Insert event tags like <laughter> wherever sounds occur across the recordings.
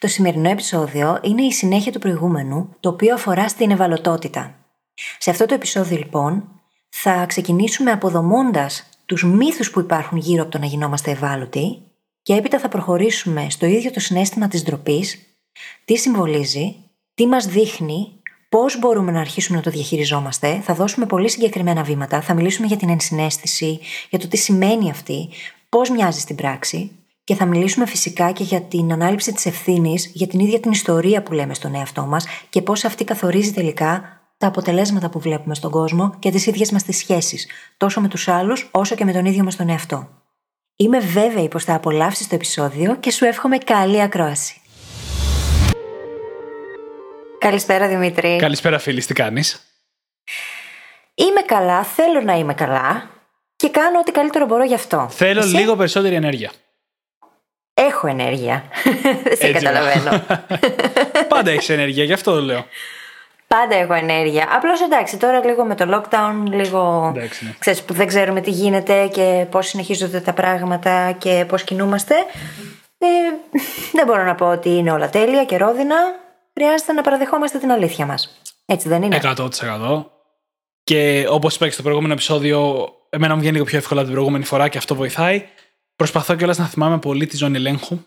Το σημερινό επεισόδιο είναι η συνέχεια του προηγούμενου, το οποίο αφορά στην ευαλωτότητα. Σε αυτό το επεισόδιο λοιπόν θα ξεκινήσουμε αποδομώντας τους μύθους που υπάρχουν γύρω από το να γινόμαστε ευάλωτοι και έπειτα θα προχωρήσουμε στο ίδιο το συνέστημα της ντροπής, τι συμβολίζει, τι μας δείχνει Πώς μπορούμε να αρχίσουμε να το διαχειριζόμαστε, θα δώσουμε πολύ συγκεκριμένα βήματα, θα μιλήσουμε για την ενσυναίσθηση, για το τι σημαίνει αυτή, πώς μοιάζει στην πράξη και θα μιλήσουμε φυσικά και για την ανάληψη της ευθύνης για την ίδια την ιστορία που λέμε στον εαυτό μας και πώς αυτή καθορίζει τελικά τα αποτελέσματα που βλέπουμε στον κόσμο και τις ίδιες μας τις σχέσεις, τόσο με τους άλλους όσο και με τον ίδιο μας τον εαυτό. Είμαι βέβαιη πως θα απολαύσεις το επεισόδιο και σου εύχομαι καλή ακρόαση. Καλησπέρα Δημήτρη. Καλησπέρα φίλης, τι κάνεις; Είμαι καλά, θέλω να είμαι καλά και κάνω ό,τι καλύτερο μπορώ γι' αυτό. Θέλω Εσύ; λίγο περισσότερη ενέργεια. Έχω ενέργεια. Δεν σε Έτσι, καταλαβαίνω. <laughs> Πάντα έχεις ενέργεια, γι' αυτό το λέω. Πάντα έχω ενέργεια. Απλώς εντάξει, τώρα λίγο με το lockdown, λίγο. Εντάξει, ναι. Ξέρεις, που δεν ξέρουμε τι γίνεται και πώς συνεχίζονται τα πράγματα και πώς κινούμαστε. Ε, δεν μπορώ να πω ότι είναι όλα τέλεια και ρόδινα. Χρειάζεται να παραδεχόμαστε την αλήθεια μας. Έτσι δεν είναι; 100%. Και όπως είπα και στο προηγούμενο επεισόδιο, εμένα μου βγαίνει λίγο πιο εύκολα την προηγούμενη φορά και αυτό βοηθάει. Προσπαθώ κιόλας να θυμάμαι πολύ τη ζώνη ελέγχου.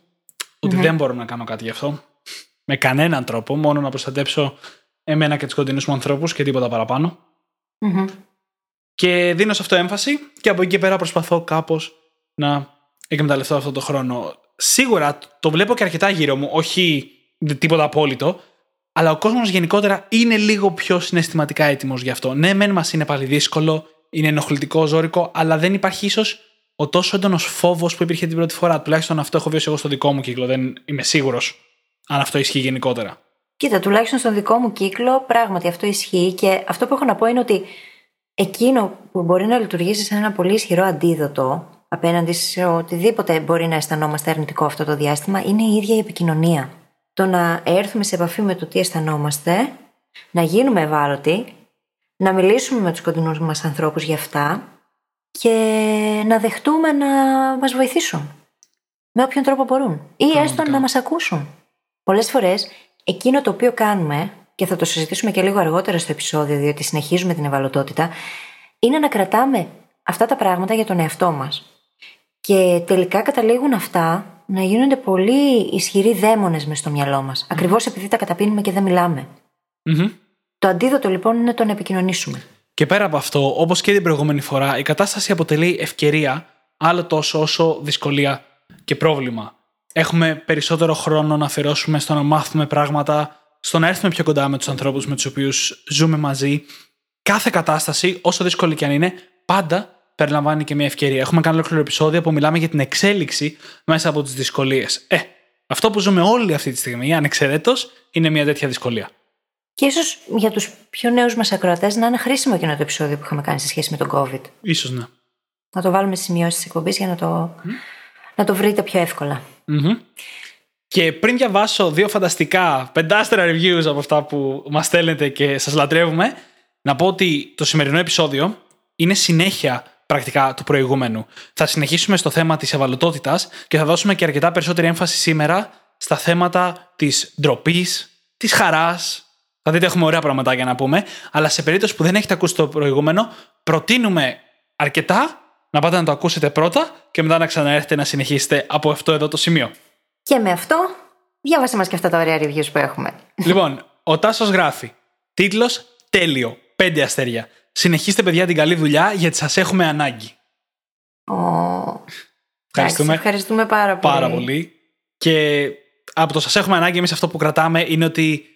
Ότι δεν μπορώ να κάνω κάτι γι' αυτό. Με κανέναν τρόπο, μόνο να προστατέψω εμένα και τους κοντινούς μου ανθρώπους και τίποτα παραπάνω. Μμμ. Και δίνω σε αυτό έμφαση και από εκεί και πέρα προσπαθώ κάπως να εκμεταλλευτώ αυτό το χρόνο. Σίγουρα το βλέπω και αρκετά γύρω μου, όχι τίποτα απόλυτο, αλλά ο κόσμος γενικότερα είναι λίγο πιο συναισθηματικά έτοιμος γι' αυτό. Ναι, μεν μας είναι πάλι δύσκολο, είναι ενοχλητικό, ζώρικο, αλλά δεν υπάρχει ίσως ο τόσο έντονος φόβος που υπήρχε την πρώτη φορά. Τουλάχιστον αυτό έχω βιώσει εγώ στο δικό μου κύκλο. Δεν είμαι σίγουρος αν αυτό ισχύει γενικότερα. Κοίτα, τουλάχιστον στον δικό μου κύκλο, πράγματι αυτό ισχύει και αυτό που έχω να πω είναι ότι εκείνο που μπορεί να λειτουργήσει σαν ένα πολύ ισχυρό αντίδοτο απέναντι σε οτιδήποτε μπορεί να αισθανόμαστε αρνητικό αυτό το διάστημα είναι η ίδια η επικοινωνία. Το να έρθουμε σε επαφή με το τι αισθανόμαστε, να γίνουμε ευάλωτοι, να μιλήσουμε με τους κοντινούς μας ανθρώπους για αυτά και να δεχτούμε να μας βοηθήσουν με όποιον τρόπο μπορούν ή έστω Πραγματικά. να μας ακούσουν. Πολλές φορές εκείνο το οποίο κάνουμε και θα το συζητήσουμε και λίγο αργότερα στο επεισόδιο διότι συνεχίζουμε την ευαλωτότητα είναι να κρατάμε αυτά τα πράγματα για τον εαυτό μας. Και τελικά καταλήγουν αυτά να γίνονται πολύ ισχυροί δαίμονες μες στο μυαλό μας. Ακριβώς επειδή τα καταπίνουμε και δεν μιλάμε. Μμμ. Το αντίδοτο λοιπόν είναι το να επικοινωνήσουμε. Και πέρα από αυτό, όπως και την προηγούμενη φορά, η κατάσταση αποτελεί ευκαιρία άλλο τόσο όσο δυσκολία και πρόβλημα. Έχουμε περισσότερο χρόνο να αφιερώσουμε στο να μάθουμε πράγματα, στο να έρθουμε πιο κοντά με τους ανθρώπους με τους οποίους ζούμε μαζί. Κάθε κατάσταση, όσο δύσκολη και αν είναι, πάντα περιλαμβάνει και μια ευκαιρία. Έχουμε κάνει ολόκληρο επεισόδιο που μιλάμε για την εξέλιξη μέσα από τις δυσκολίες. Ε, αυτό που ζούμε όλοι αυτή τη στιγμή, ανεξαιρέτως, είναι μια τέτοια δυσκολία. Και ίσως για τους πιο νέους μας ακροατές να είναι χρήσιμο εκείνο το επεισόδιο που είχαμε κάνει σε σχέση με τον COVID. Ίσως ναι. Να το βάλουμε στις σημειώσεις της εκπομπής για να το, να το βρείτε πιο εύκολα. Μμμ. Και πριν διαβάσω δύο φανταστικά πεντάστερα reviews από αυτά που μας στέλνετε και σας λατρεύουμε, να πω ότι το σημερινό επεισόδιο είναι συνέχεια πρακτικά του προηγούμενου. Θα συνεχίσουμε στο θέμα της ευαλωτότητας και θα δώσουμε και αρκετά περισσότερη έμφαση σήμερα στα θέματα της ντροπής, της χαράς. Θα δείτε έχουμε ωραία πραγματάκια να πούμε, αλλά σε περίπτωση που δεν έχετε ακούσει το προηγούμενο, προτείνουμε αρκετά να πάτε να το ακούσετε πρώτα και μετά να ξαναέρθετε να συνεχίσετε από αυτό εδώ το σημείο. Και με αυτό, διάβασε μας και αυτά τα ωραία reviews που έχουμε. Λοιπόν, ο Τάσος γράφει. Τίτλος Τέλειο. Πέντε αστέρια. Συνεχίστε, παιδιά, την καλή δουλειά γιατί σας έχουμε ανάγκη. Ω, Ευχαριστούμε. εντάξει, ευχαριστούμε πάρα πολύ. Πάρα πολύ. Και από το σας έχουμε ανάγκη, εμείς αυτό που κρατάμε είναι ότι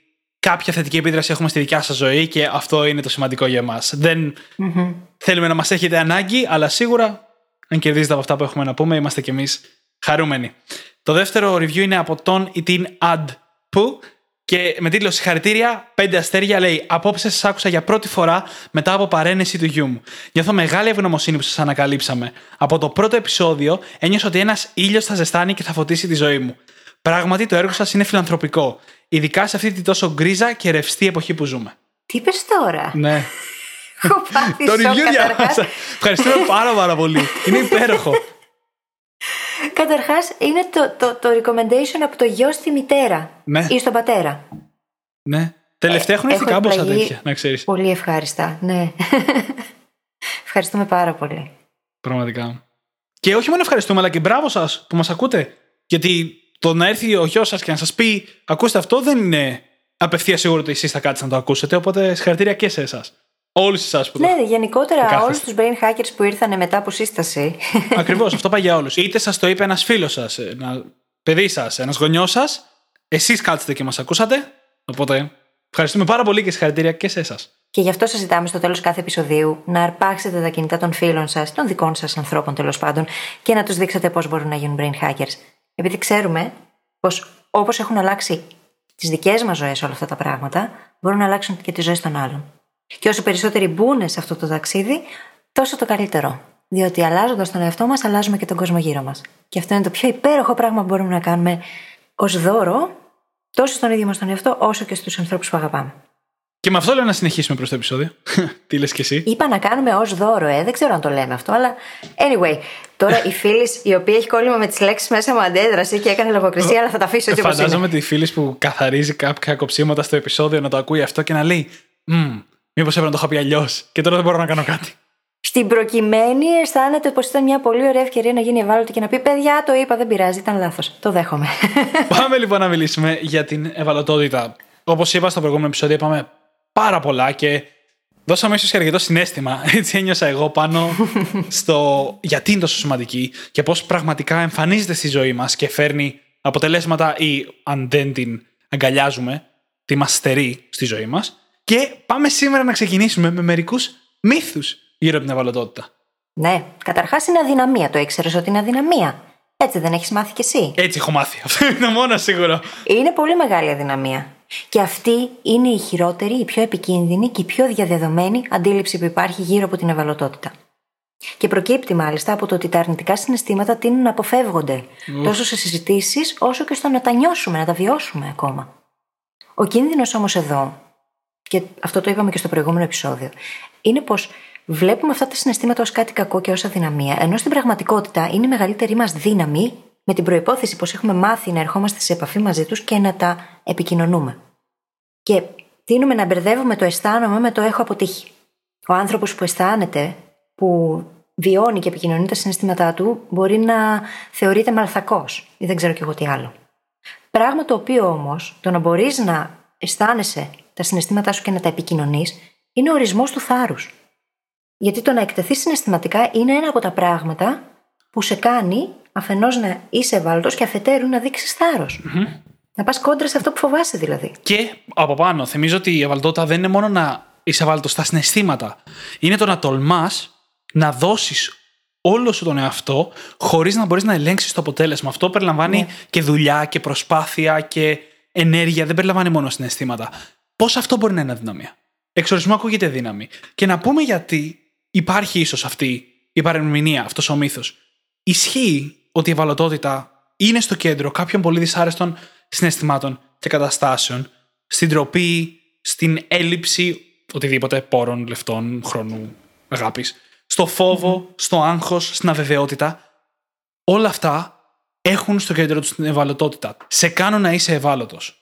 κάποια θετική επίδραση έχουμε στη δικιά σας ζωή και αυτό είναι το σημαντικό για εμάς. Δεν Μμμ. θέλουμε να μας έχετε ανάγκη, αλλά σίγουρα, αν κερδίζετε από αυτά που έχουμε να πούμε, είμαστε κι εμείς χαρούμενοι. Το δεύτερο review είναι από τον ή την Ad που Και με τίτλο Συγχαρητήρια, πέντε αστέρια λέει: Απόψε σας άκουσα για πρώτη φορά μετά από παρένεση του γιού μου. Νιώθω μεγάλη ευγνωμοσύνη που σας ανακαλύψαμε. Από το πρώτο επεισόδιο ένιωσα ότι ένας ήλιος θα ζεστάνει και θα φωτίσει τη ζωή μου. Πράγματι, το έργο σας είναι φιλανθρωπικό. Ειδικά σε αυτή τη τόσο γκρίζα και ρευστή εποχή που ζούμε. Τι είπες τώρα; Ναι. <laughs> Έχω πάθει το σοκ review καταρχάς. διάβασα. Ευχαριστούμε πάρα πάρα πολύ. Είναι υπέροχο. Καταρχάς, είναι το, το, το recommendation από το γιο στη μητέρα Ναι. ή στον πατέρα. ναι. Τελευταία έχουν έρθει Έχω κάμποσα εκπλαγεί τέτοια, να ξέρεις. Πολύ ευχάριστα, ναι. <laughs> Ευχαριστούμε πάρα πολύ. Πραγματικά. Και όχι μόνο ευχαριστούμε, αλλά και μπράβο σας που μας ακούτε. Γιατί το να έρθει ο γιος σας και να σας πει: Ακούστε αυτό, δεν είναι απευθείας σίγουρο ότι εσείς θα κάτσετε να το ακούσετε. Οπότε συγχαρητήρια και σε εσάς. Όλους εσάς που το. Ναι, γενικότερα Εκάθεστε. όλους τους brain hackers που ήρθαν μετά από σύσταση. <laughs> Ακριβώς, αυτό πάει για όλους. Είτε σας το είπε ένας φίλος σας, ένα παιδί σας, ένας γονιός σας, εσείς κάτσετε και μας ακούσατε. Οπότε ευχαριστούμε πάρα πολύ και συγχαρητήρια και σε εσάς. Και γι' αυτό σας ζητάμε στο τέλος κάθε επεισοδίου να αρπάξετε τα κινητά των φίλων σας, των δικών σας ανθρώπων τέλος πάντων, και να τους δείξετε πώς μπορούν να γίνουν brain hackers. Επειδή ξέρουμε πως όπως έχουν αλλάξει τις δικές μας ζωές όλα αυτά τα πράγματα, μπορούν να αλλάξουν και τις ζωές των άλλων. Και όσο περισσότεροι μπουν σε αυτό το ταξίδι, τόσο το καλύτερο. Διότι αλλάζοντας τον εαυτό μας, αλλάζουμε και τον κόσμο γύρω μας. Και αυτό είναι το πιο υπέροχο πράγμα που μπορούμε να κάνουμε ως δώρο, τόσο στον ίδιο μας τον εαυτό, όσο και στους ανθρώπους που αγαπάμε. Και με αυτό λέω να συνεχίσουμε προς το επεισόδιο. <laughs> Τι λες κι εσύ; Είπα να κάνουμε ως δώρο, ε. Δεν ξέρω αν το λέμε αυτό, αλλά. Anyway, τώρα η φίλης η οποία έχει κόλλημα με τις λέξεις μέσα μου αντέδρασε και έκανε λογοκρισία, αλλά θα τα αφήσω έτσι όπως είναι. Φαντάζομαι τη φίλης που καθαρίζει κάποια κοψίματα στο επεισόδιο να το ακούει αυτό και να λέει Μμ, μήπως έπρεπε να το είχα πει αλλιώς και τώρα δεν μπορώ να κάνω κάτι. Στην προκειμένη αισθάνεται πως ήταν μια πολύ ωραία ευκαιρία να γίνει ευάλωτη και να πει: Παιδιά, το είπα, δεν πειράζει, ήταν λάθος. Το δέχομαι. Πάμε λοιπόν να μιλήσουμε για την ευαλωτότητα. Όπως είπα στο προηγούμενο επεισόδιο, είπαμε πάρα πολλά και δώσαμε ίσως και αρκετό συνέστημα. <laughs> Έτσι ένιωσα εγώ πάνω <laughs> στο γιατί είναι τόσο σημαντική και πώς πραγματικά εμφανίζεται στη ζωή μας και φέρνει αποτελέσματα ή αν δεν την αγκαλιάζουμε, τι μα στερεί στη ζωή μας. Και πάμε σήμερα να ξεκινήσουμε με μερικούς μύθους γύρω από την ευαλωτότητα. ναι, καταρχάς είναι αδυναμία. Το ήξερες ότι είναι αδυναμία. Έτσι δεν έχεις μάθει κι εσύ; Έτσι έχω μάθει. <laughs> Αυτό είναι το μόνο σίγουρο. Είναι πολύ μεγάλη αδυναμία. Και αυτή είναι η χειρότερη, η πιο επικίνδυνη και η πιο διαδεδομένη αντίληψη που υπάρχει γύρω από την ευαλωτότητα. Και προκύπτει μάλιστα από το ότι τα αρνητικά συναισθήματα τείνουν να αποφεύγονται τόσο σε συζητήσεις όσο και στο να τα νιώσουμε, να τα βιώσουμε ακόμα. Ο κίνδυνος όμως εδώ, και αυτό το είπαμε και στο προηγούμενο επεισόδιο, είναι πως βλέπουμε αυτά τα συναισθήματα ως κάτι κακό και ως αδυναμία, ενώ στην πραγματικότητα είναι η μεγαλύτερη μας δύναμη με την προπόθεση πως έχουμε μάθει να ερχόμαστε σε επαφή μαζί τους και να τα επικοινωνούμε. Και τείνουμε να μπερδεύουμε το αισθάνομαι με το έχω αποτύχει. Ο άνθρωπος που αισθάνεται, που βιώνει και επικοινωνεί τα συναισθήματά του, μπορεί να θεωρείται μαλθακός ή δεν ξέρω κι εγώ τι άλλο. Πράγμα το οποίο όμως, το να μπορείς να αισθάνεσαι τα συναισθήματά σου και να τα επικοινωνείς, είναι ο ορισμός του θάρρους. Γιατί το να εκτεθεί συναισθηματικά είναι ένα από τα πράγματα που σε κάνει αφενός να είσαι ευάλωτος και αφετέρου να δείξεις Να πας κόντρα σε αυτό που φοβάσαι δηλαδή. Και από πάνω, θυμίζω ότι η ευαλωτότητα δεν είναι μόνο να είσαι ευάλωτος στα συναισθήματα. Είναι το να τολμάς να δώσεις όλο σου τον εαυτό χωρίς να μπορείς να ελέγξεις το αποτέλεσμα. Αυτό περιλαμβάνει Ναι. και δουλειά και προσπάθεια και ενέργεια. Δεν περιλαμβάνει μόνο συναισθήματα. Πώς αυτό μπορεί να είναι αδυναμία; Εξορισμού ακούγεται δύναμη. Και να πούμε γιατί υπάρχει ίσως αυτή η παρεμηνία, αυτός ο μύθος. Ισχύει ότι η ευαλωτότητα είναι στο κέντρο κάποιων πολύ δυσάρεστων συναισθημάτων και καταστάσεων, στην τροπή, στην έλλειψη οτιδήποτε πόρων, λεφτών, χρόνου, αγάπης, στο φόβο, στο άγχος, στην αβεβαιότητα. Όλα αυτά έχουν στο κέντρο τους την ευαλωτότητα. Σε κάνουν να είσαι ευάλωτος.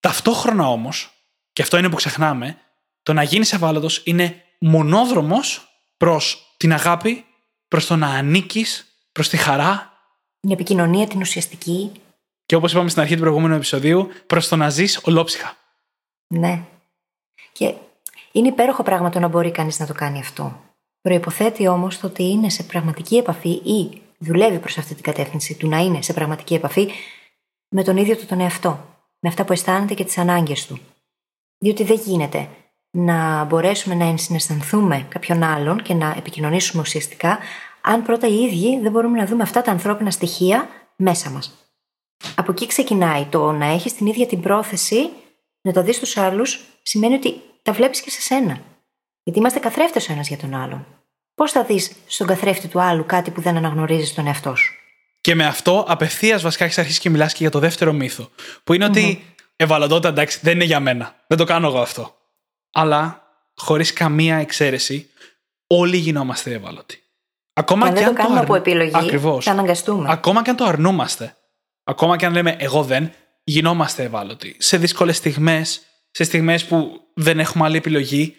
Ταυτόχρονα όμως, και αυτό είναι που ξεχνάμε, το να γίνεις ευάλωτος είναι μονόδρομος προς την αγάπη, προς το να ανήκεις, προς τη χαρά Την επικοινωνία, την ουσιαστική. και όπως είπαμε στην αρχή του προηγούμενου επεισοδίου, προς το να ζεις ολόψυχα. Ναι. Και είναι υπέροχο πράγμα το να μπορεί κανείς να το κάνει αυτό. Προποθέτει όμως το ότι είναι σε πραγματική επαφή ή δουλεύει προς αυτή την κατεύθυνση του να είναι σε πραγματική επαφή με τον ίδιο του τον εαυτό. Με αυτά που αισθάνεται και τις ανάγκες του. Διότι δεν γίνεται να μπορέσουμε να ενσυναισθανθούμε κάποιον άλλον και να επικοινωνήσουμε ουσιαστικά, αν πρώτα οι ίδιοι δεν μπορούμε να δούμε αυτά τα ανθρώπινα στοιχεία μέσα μας. Από εκεί ξεκινάει το να έχεις την ίδια την πρόθεση Να τα δεις στου άλλους σημαίνει ότι τα βλέπεις και σε σένα. Γιατί είμαστε καθρέφτες ο ένας για τον άλλον. Πώς θα δεις στον καθρέφτη του άλλου κάτι που δεν αναγνωρίζεις στον εαυτό σου; Και με αυτό απευθείας βασικά έχεις αρχίσει και μιλάς και για το δεύτερο μύθο. Που είναι ότι ευαλωτότητα εντάξει δεν είναι για μένα. Δεν το κάνω εγώ αυτό. Αλλά χωρίς καμία εξαίρεση, όλοι γινόμαστε ευάλωτοι. Ακόμα Και αν και δεν αν το κάνουμε αρνου- από επιλογή, Ακριβώς. θα αναγκαστούμε. Ακόμα και αν το αρνούμαστε. Ακόμα και αν λέμε εγώ δεν, γινόμαστε ευάλωτοι. Σε δύσκολες στιγμές, σε στιγμές που δεν έχουμε άλλη επιλογή,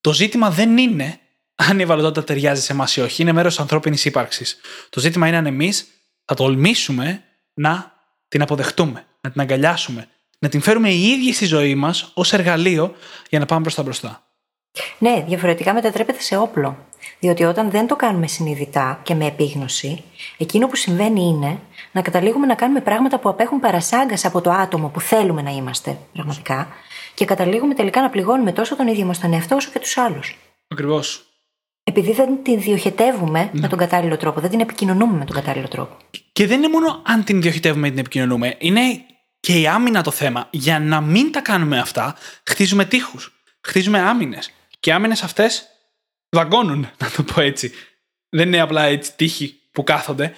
το ζήτημα δεν είναι αν η ευαλωτότητα ταιριάζει σε εμάς ή όχι. Είναι μέρος ανθρώπινης ύπαρξης. Το ζήτημα είναι αν εμείς θα τολμήσουμε να την αποδεχτούμε, να την αγκαλιάσουμε, να την φέρουμε οι ίδιοι στη ζωή μας ως εργαλείο για να πάμε προς τα μπροστά. Ναι, διαφορετικά μετατρέπεται σε όπλο. Διότι όταν δεν το κάνουμε συνειδητά και με επίγνωση, εκείνο που συμβαίνει είναι να καταλήγουμε να κάνουμε πράγματα που απέχουν παρασάγκας από το άτομο που θέλουμε να είμαστε πραγματικά και καταλήγουμε τελικά να πληγώνουμε τόσο τον ίδιο μας τον εαυτό όσο και τους άλλους. Ακριβώς. Επειδή δεν την διοχετεύουμε με τον κατάλληλο τρόπο, δεν την επικοινωνούμε με τον κατάλληλο τρόπο. Και δεν είναι μόνο αν την διοχετεύουμε ή την επικοινωνούμε. Είναι και η άμυνα το θέμα. Για να μην τα κάνουμε αυτά, χτίζουμε τείχους. Χτίζουμε άμυνες. Και οι άμυνες αυτές δαγκώνουν, <laughs> να το πω έτσι. Δεν είναι απλά έτσι τείχοι που κάθονται.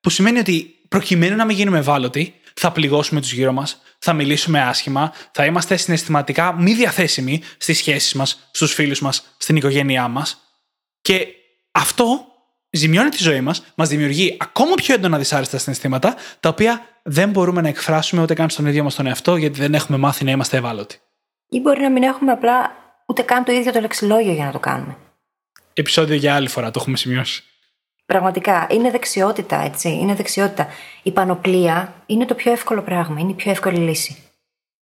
Που σημαίνει ότι προκειμένου να μην γίνουμε ευάλωτοι, θα πληγώσουμε τους γύρω μας, θα μιλήσουμε άσχημα, θα είμαστε συναισθηματικά μη διαθέσιμοι στις σχέσεις μας, στους φίλους μας, στην οικογένειά μας. Και αυτό ζημιώνει τη ζωή μας, μας δημιουργεί ακόμα πιο έντονα δυσάρεστα συναισθήματα, τα οποία δεν μπορούμε να εκφράσουμε ούτε καν στον ίδιο μας τον εαυτό, γιατί δεν έχουμε μάθει να είμαστε ευάλωτοι. Ή μπορεί να μην έχουμε απλά ούτε καν το ίδιο το λεξιλόγιο για να το κάνουμε. Επισόδιο για άλλη φορά, το έχουμε σημειώσει. Πραγματικά είναι δεξιότητα, έτσι. Είναι δεξιότητα. Η πανοπλία είναι το πιο εύκολο πράγμα, είναι η πιο εύκολη λύση.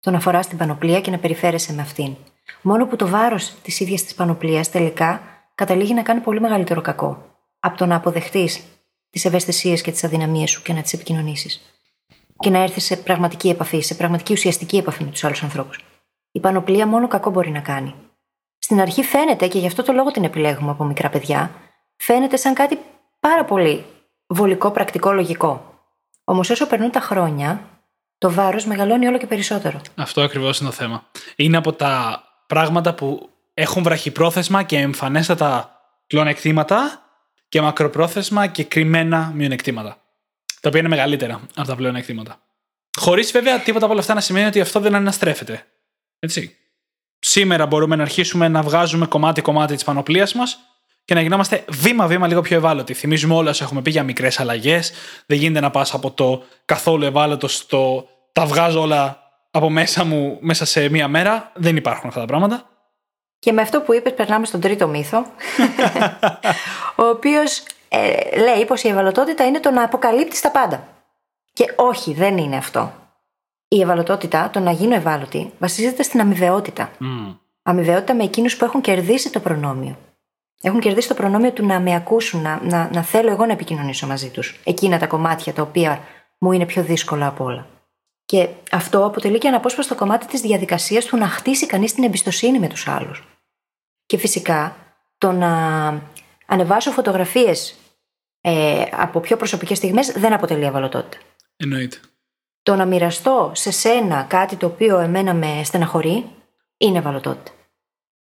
Το να φοράς την πανοπλία και να περιφέρεσαι με αυτήν. Μόνο που το βάρος της ίδιας της πανοπλίας τελικά καταλήγει να κάνει πολύ μεγαλύτερο κακό από το να αποδεχτείς τις ευαισθησίες και τις αδυναμίες σου και να τις επικοινωνήσεις. Και να έρθεις σε πραγματική επαφή, σε πραγματική ουσιαστική επαφή με τους άλλους ανθρώπους. Η πανοπλία μόνο κακό μπορεί να κάνει. Στην αρχή φαίνεται, και γι' αυτό το λόγο την επιλέγουμε από μικρά παιδιά, φαίνεται σαν κάτι πάρα πολύ βολικό, πρακτικό, λογικό. Όμως όσο περνούν τα χρόνια, το βάρος μεγαλώνει όλο και περισσότερο. Αυτό ακριβώς είναι το θέμα. Είναι από τα πράγματα που έχουν βραχυπρόθεσμα και εμφανέστατα πλεονεκτήματα και μακροπρόθεσμα και κρυμμένα μειονεκτήματα. Τα οποία είναι μεγαλύτερα από τα πλεονεκτήματα. Χωρίς βέβαια τίποτα από όλα αυτά να σημαίνει ότι αυτό δεν αναστρέφεται. Έτσι. Σήμερα μπορούμε να αρχίσουμε να βγάζουμε κομμάτι-κομμάτι της πανοπλίας μας και να γινόμαστε βήμα-βήμα λίγο πιο ευάλωτοι. Θυμίζουμε όλα όσα έχουμε πει για μικρές αλλαγές. Δεν γίνεται να πας από το καθόλου ευάλωτο στο τα βγάζω όλα από μέσα μου μέσα σε μία μέρα. Δεν υπάρχουν αυτά τα πράγματα. Και με αυτό που είπες, περνάμε στον τρίτο μύθο, <laughs> ο οποίος ε, λέει πως η ευαλωτότητα είναι το να αποκαλύπτεις τα πάντα. Και όχι, δεν είναι αυτό. Η ευαλωτότητα, το να γίνω ευάλωτη, βασίζεται στην αμοιβαιότητα. Αμοιβαιότητα με εκείνους που έχουν κερδίσει το προνόμιο. Έχουν κερδίσει το προνόμιο του να με ακούσουν, να, να, να θέλω εγώ να επικοινωνήσω μαζί τους. Εκείνα τα κομμάτια τα οποία μου είναι πιο δύσκολα από όλα. Και αυτό αποτελεί και αναπόσπαστο κομμάτι της διαδικασίας του να χτίσει κανείς την εμπιστοσύνη με τους άλλους. Και φυσικά το να ανεβάσω φωτογραφίες ε, από πιο προσωπικές στιγμές δεν αποτελεί ευαλωτότητα. Εννοείται. Το να μοιραστώ σε σένα κάτι το οποίο εμένα με στεναχωρεί είναι ευαλωτότητα.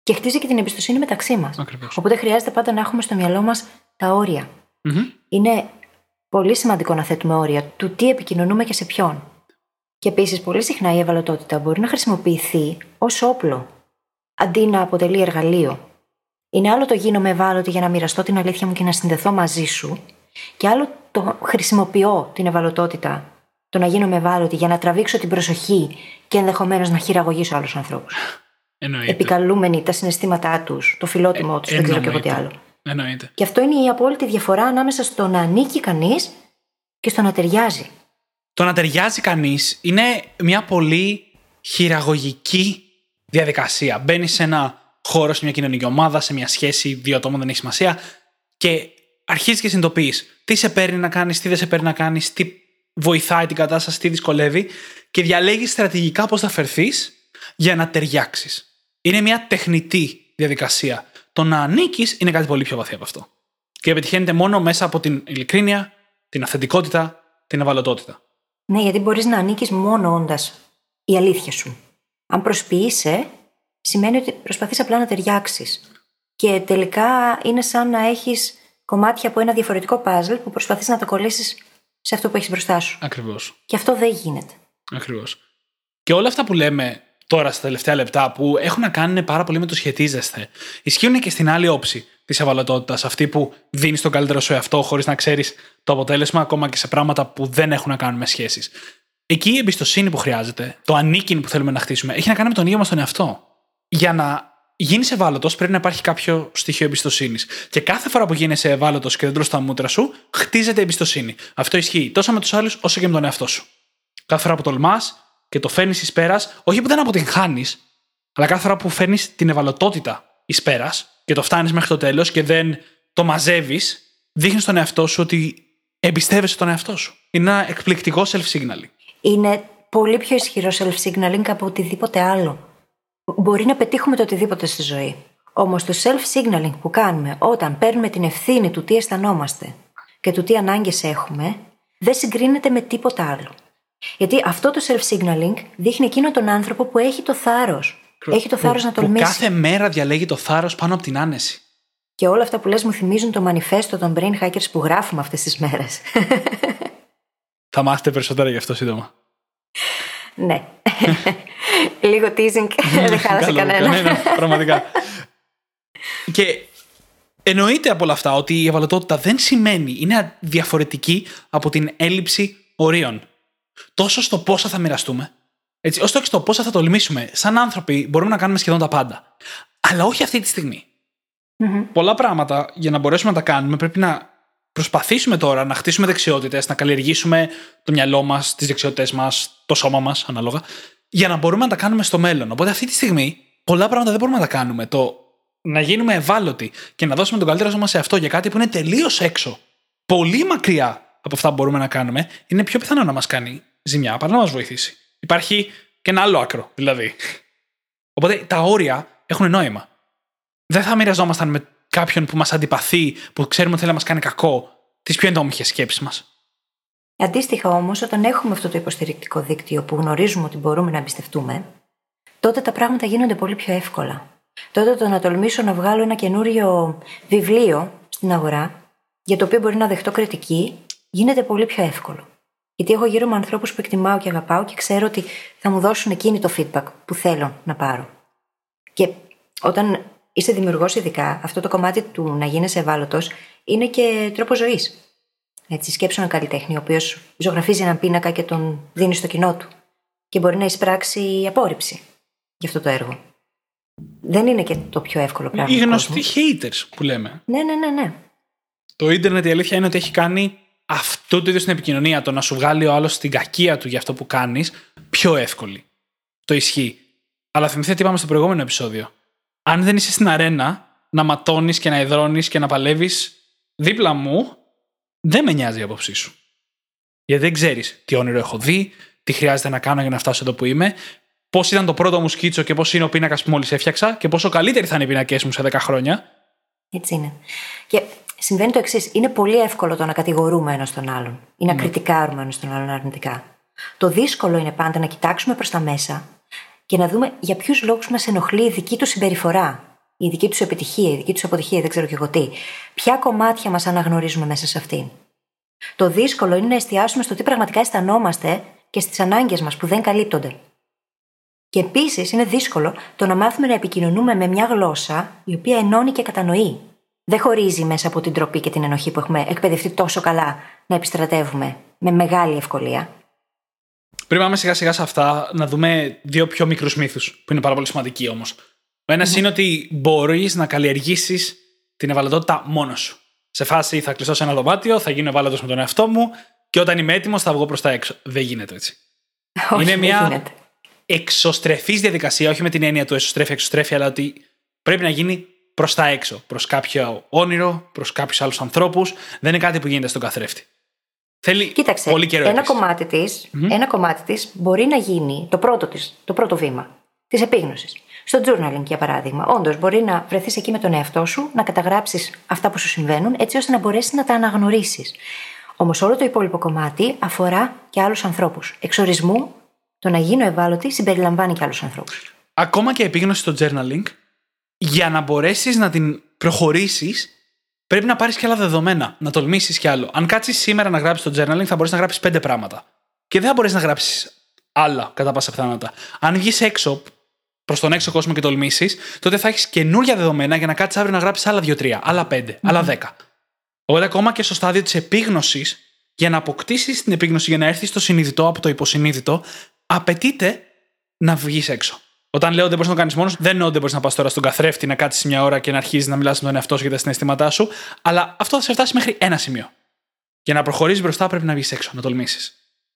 Και χτίζει και την εμπιστοσύνη μεταξύ μας. Ακριβώς. Οπότε χρειάζεται πάντα να έχουμε στο μυαλό μας τα όρια. Μμμ. Είναι πολύ σημαντικό να θέτουμε όρια του τι επικοινωνούμε και σε ποιον. Και επίσης, πολύ συχνά η ευαλωτότητα μπορεί να χρησιμοποιηθεί ως όπλο, αντί να αποτελεί εργαλείο. Είναι άλλο το γίνομαι ευάλωτη για να μοιραστώ την αλήθεια μου και να συνδεθώ μαζί σου, και άλλο το χρησιμοποιώ την ευαλωτότητα, το να γίνομαι ευάλωτη για να τραβήξω την προσοχή και ενδεχομένως να χειραγωγήσω άλλους ανθρώπους. Εννοείται. Επικαλούμενοι τα συναισθήματά τους, το φιλότιμό τους, δεν ξέρω και εγώ τι Εννοείται. άλλο. Εννοείται. Και αυτό είναι η απόλυτη διαφορά ανάμεσα στο να ανήκει κανείς και στο να ταιριάζει. Το να ταιριάζει κανείς είναι μια πολύ χειραγωγική διαδικασία. Μπαίνει σε ένα χώρο, σε μια κοινωνική ομάδα, σε μια σχέση δύο ατόμων, δεν έχει σημασία, και αρχίζεις και συνειδητοποιείς τι σε παίρνει να κάνεις, τι δεν σε παίρνει να κάνεις, τι βοηθάει την κατάσταση, τι δυσκολεύει, και διαλέγει στρατηγικά πώς θα φερθείς για να ταιριάξεις. Είναι μια τεχνητή διαδικασία. Το να ανήκεις είναι κάτι πολύ πιο βαθύ από αυτό. Και πετυχαίνεται μόνο μέσα από την ειλικρίνεια, την αυθεντικότητα, την ευαλωτότητα. Ναι, γιατί μπορείς να ανήκεις μόνο όντας η αλήθεια σου. Αν προσποιείσαι, σημαίνει ότι προσπαθείς απλά να ταιριάξεις. Και τελικά είναι σαν να έχεις κομμάτια από ένα διαφορετικό puzzle που προσπαθείς να τα κολλήσεις σε αυτό που έχεις μπροστά σου. Ακριβώς. Και αυτό δεν γίνεται. Ακριβώς. Και όλα αυτά που λέμε τώρα στα τελευταία λεπτά που έχουν να κάνουν πάρα πολύ με το σχετίζεστε, ισχύουν και στην άλλη όψη της ευαλωτότητας. Αυτή που δίνεις τον καλύτερο σου εαυτό χωρίς να ξέρεις το αποτέλεσμα, ακόμα και σε πράγματα που δεν έχουν να κάνουν με σχέσεις. Εκεί η εμπιστοσύνη που χρειάζεται, το ανήκειν που θέλουμε να χτίσουμε, έχει να κάνει με τον ίδιο μας τον εαυτό. Για να γίνεις ευάλωτος, πρέπει να υπάρχει κάποιο στοιχείο εμπιστοσύνης. Και κάθε φορά που γίνεσαι ευάλωτος και δεν τρως τα μούτρα σου, χτίζεται εμπιστοσύνη. Αυτό ισχύει τόσο με τους άλλους όσο και με τον εαυτό σου. Κάθε φορά που τολμάς και το φέρνεις εις πέρας, όχι που δεν αποτυγχάνεις, αλλά κάθε φορά που φέρνεις την ευαλωτότητα εις πέρας και το φτάνεις μέχρι το τέλος και δεν το μαζεύεις, δείχνεις στον εαυτό σου ότι εμπιστεύεσαι τον εαυτό σου. Είναι ένα εκπληκτικό self-signaling. Είναι πολύ πιο ισχυρό self-signaling από οτιδήποτε άλλο. Μπορεί να πετύχουμε το οτιδήποτε στη ζωή. Όμως το self-signaling που κάνουμε όταν παίρνουμε την ευθύνη του τι αισθανόμαστε και του τι ανάγκες έχουμε, δεν συγκρίνεται με τίποτα άλλο. Γιατί αυτό το self-signaling δείχνει εκείνο τον άνθρωπο που έχει το θάρρος. Έχει το θάρρος να τολμήσει. Που κάθε μέρα διαλέγει το θάρρος πάνω από την άνεση. Και όλα αυτά που λες μου θυμίζουν το μανιφέστο των brain hackers που γράφουμε αυτές τις μέρες. Θα μάθετε περισσότερα γι' αυτό σύντομα. ναι. <laughs> Λίγο teasing δεν χάλασε κανένα. κανένα. Πραγματικά. και εννοείται από όλα αυτά ότι η ευαλωτότητα δεν σημαίνει, είναι διαφορετική από την έλλειψη ορίων. Τόσο στο πόσα θα μοιραστούμε, έτσι, όσο και στο πόσα θα τολμήσουμε. Σαν άνθρωποι μπορούμε να κάνουμε σχεδόν τα πάντα. Αλλά όχι αυτή τη στιγμη Πολλά πράγματα για να μπορέσουμε να τα κάνουμε πρέπει να προσπαθήσουμε τώρα να χτίσουμε δεξιότητες, να καλλιεργήσουμε το μυαλό μας, τις δεξιότητέ μας, το σώμα μας, ανάλογα, για να μπορούμε να τα κάνουμε στο μέλλον. Οπότε αυτή τη στιγμή πολλά πράγματα δεν μπορούμε να τα κάνουμε. Το να γίνουμε ευάλωτοι και να δώσουμε τον καλύτερο μα σε αυτό για κάτι που είναι τελείως έξω, πολύ μακριά από αυτά που μπορούμε να κάνουμε, είναι πιο πιθανό να μας κάνει ζημιά παρά να μας βοηθήσει. Υπάρχει και ένα άλλο άκρο, δηλαδή. Οπότε τα όρια έχουν νόημα. Δεν θα μοιραζόμασταν με κάποιον που μας αντιπαθεί, που ξέρουμε ότι θέλει να μας κάνει κακό, τις πιο εντόμιχε σκέψεις μας. Αντίστοιχα όμως, όταν έχουμε αυτό το υποστηρικτικό δίκτυο που γνωρίζουμε ότι μπορούμε να εμπιστευτούμε, τότε τα πράγματα γίνονται πολύ πιο εύκολα. Τότε το να τολμήσω να βγάλω ένα καινούριο βιβλίο στην αγορά, για το οποίο μπορεί να δεχτώ κριτική, γίνεται πολύ πιο εύκολο. Γιατί έχω γύρω μου ανθρώπους που εκτιμάω και αγαπάω και ξέρω ότι θα μου δώσουν εκείνη το feedback που θέλω να πάρω. Και όταν είσαι δημιουργός, ειδικά, αυτό το κομμάτι του να γίνει ευάλωτος είναι και τρόπος ζωής. Έτσι, σκέψω έναν καλλιτέχνη, ο οποίος ζωγραφίζει έναν πίνακα και τον δίνει στο κοινό του. Και μπορεί να εισπράξει απόρριψη για αυτό το έργο. Δεν είναι και το πιο εύκολο πράγμα. Οι γνωστοί haters που λέμε. Ναι, ναι, ναι, ναι. Το ίντερνετ η αλήθεια είναι ότι έχει κάνει αυτό το είδο στην επικοινωνία, το να σου βγάλει ο άλλος την κακία του για αυτό που κάνεις, πιο εύκολη. Το ισχύει. Αλλά θυμηθείτε τι είπαμε στο προηγούμενο επεισόδιο. Αν δεν είσαι στην αρένα να ματώνεις και να υδρώνει και να παλεύεις δίπλα μου, δεν με νοιάζει η άποψή σου. Γιατί δεν ξέρεις τι όνειρο έχω δει, τι χρειάζεται να κάνω για να φτάσω εδώ που είμαι, πώς ήταν το πρώτο μου σκίτσο και πώς είναι ο πίνακας που μόλις έφτιαξα και πόσο καλύτεροι θα είναι οι πίνακέ μου σε 10 χρόνια. Έτσι είναι. Και συμβαίνει το εξής. Είναι πολύ εύκολο το να κατηγορούμε ένας τον άλλον ή να mm. κριτικάρουμε ένας τον άλλον αρνητικά. Το δύσκολο είναι πάντα να κοιτάξουμε προς τα μέσα και να δούμε για ποιους λόγους μας ενοχλεί η δική του συμπεριφορά, η δική τους επιτυχία, η δική τους αποτυχία, δεν ξέρω και εγώ τι. Ποια κομμάτια μας αναγνωρίζουμε μέσα σε αυτήν; Το δύσκολο είναι να εστιάσουμε στο τι πραγματικά αισθανόμαστε και στις ανάγκες μας που δεν καλύπτονται. Και επίσης είναι δύσκολο το να μάθουμε να επικοινωνούμε με μια γλώσσα η οποία ενώνει και κατανοεί. Δεν χωρίζει μέσα από την τροπή και την ενοχή που έχουμε εκπαιδευτεί τόσο καλά να επιστρατεύουμε με μεγάλη ευκολία. Πριν πάμε σιγά σιγά σε αυτά, να δούμε δύο πιο μικρούς μύθους, που είναι πάρα πολύ σημαντικοί όμως. Ο ενα είναι ότι μπορείς να καλλιεργήσεις την ευαλωτότητα μόνος σου. Σε φάση θα κλειστώ σε ένα δωμάτιο, θα γίνω ευάλωτος με τον εαυτό μου και όταν είμαι έτοιμος θα βγω προς τα έξω. Δεν γίνεται έτσι. Όχι, είναι μια γίνεται. εξωστρεφής διαδικασία, όχι με την έννοια του εσωστρέφεια-εξωστρέφεια, αλλά ότι πρέπει να γίνει προς τα έξω. Προς κάποιο όνειρο, προς κάποιους άλλους ανθρώπους. Δεν είναι κάτι που γίνεται στον καθρέφτη. Θέλει Κοίταξε, πολύ καιρό. Ένα κομμάτι, της, ένα κομμάτι της μπορεί να γίνει το πρώτο, της, το πρώτο βήμα της επίγνωσης. Στο journaling, για παράδειγμα. Όντως, μπορεί να βρεθείς εκεί με τον εαυτό σου, να καταγράψεις αυτά που σου συμβαίνουν, έτσι ώστε να μπορέσεις να τα αναγνωρίσεις. Όμως, όλο το υπόλοιπο κομμάτι αφορά και άλλους ανθρώπους. Εξορισμού Το να γίνω ευάλωτη συμπεριλαμβάνει και άλλους ανθρώπους. Ακόμα και επίγνωση στο journaling, για να μπορέσεις να την προχωρήσεις, πρέπει να πάρεις και άλλα δεδομένα, να τολμήσεις κι άλλο. Αν κάτσεις σήμερα να γράψεις το journaling, θα μπορείς να γράψεις πέντε πράγματα. Και δεν θα μπορείς να γράψεις άλλα κατά πάσα πιθανότητα. Αν βγεις έξω προς τον έξω κόσμο και τολμήσεις, τότε θα έχεις καινούργια δεδομένα για να κάτσεις αύριο να γράψεις άλλα δύο-τρία, άλλα πέντε, άλλα δέκα. Οπότε ακόμα και στο στάδιο της επίγνωσης, για να αποκτήσεις την επίγνωση, για να έρθεις στο συνειδητό από το υποσυνείδητο, απαιτείται να βγεις έξω. Όταν λέω δεν μπορείς να το κάνεις μόνος, δεν εννοώ ότι δεν μπορείς να πας τώρα στον καθρέφτη να κάτσεις μια ώρα και να αρχίζεις να μιλάς με τον εαυτό σου για τα συναισθήματά σου, αλλά αυτό θα σε φτάσει μέχρι ένα σημείο. Για να προχωρήσεις μπροστά πρέπει να βγεις έξω, να τολμήσεις.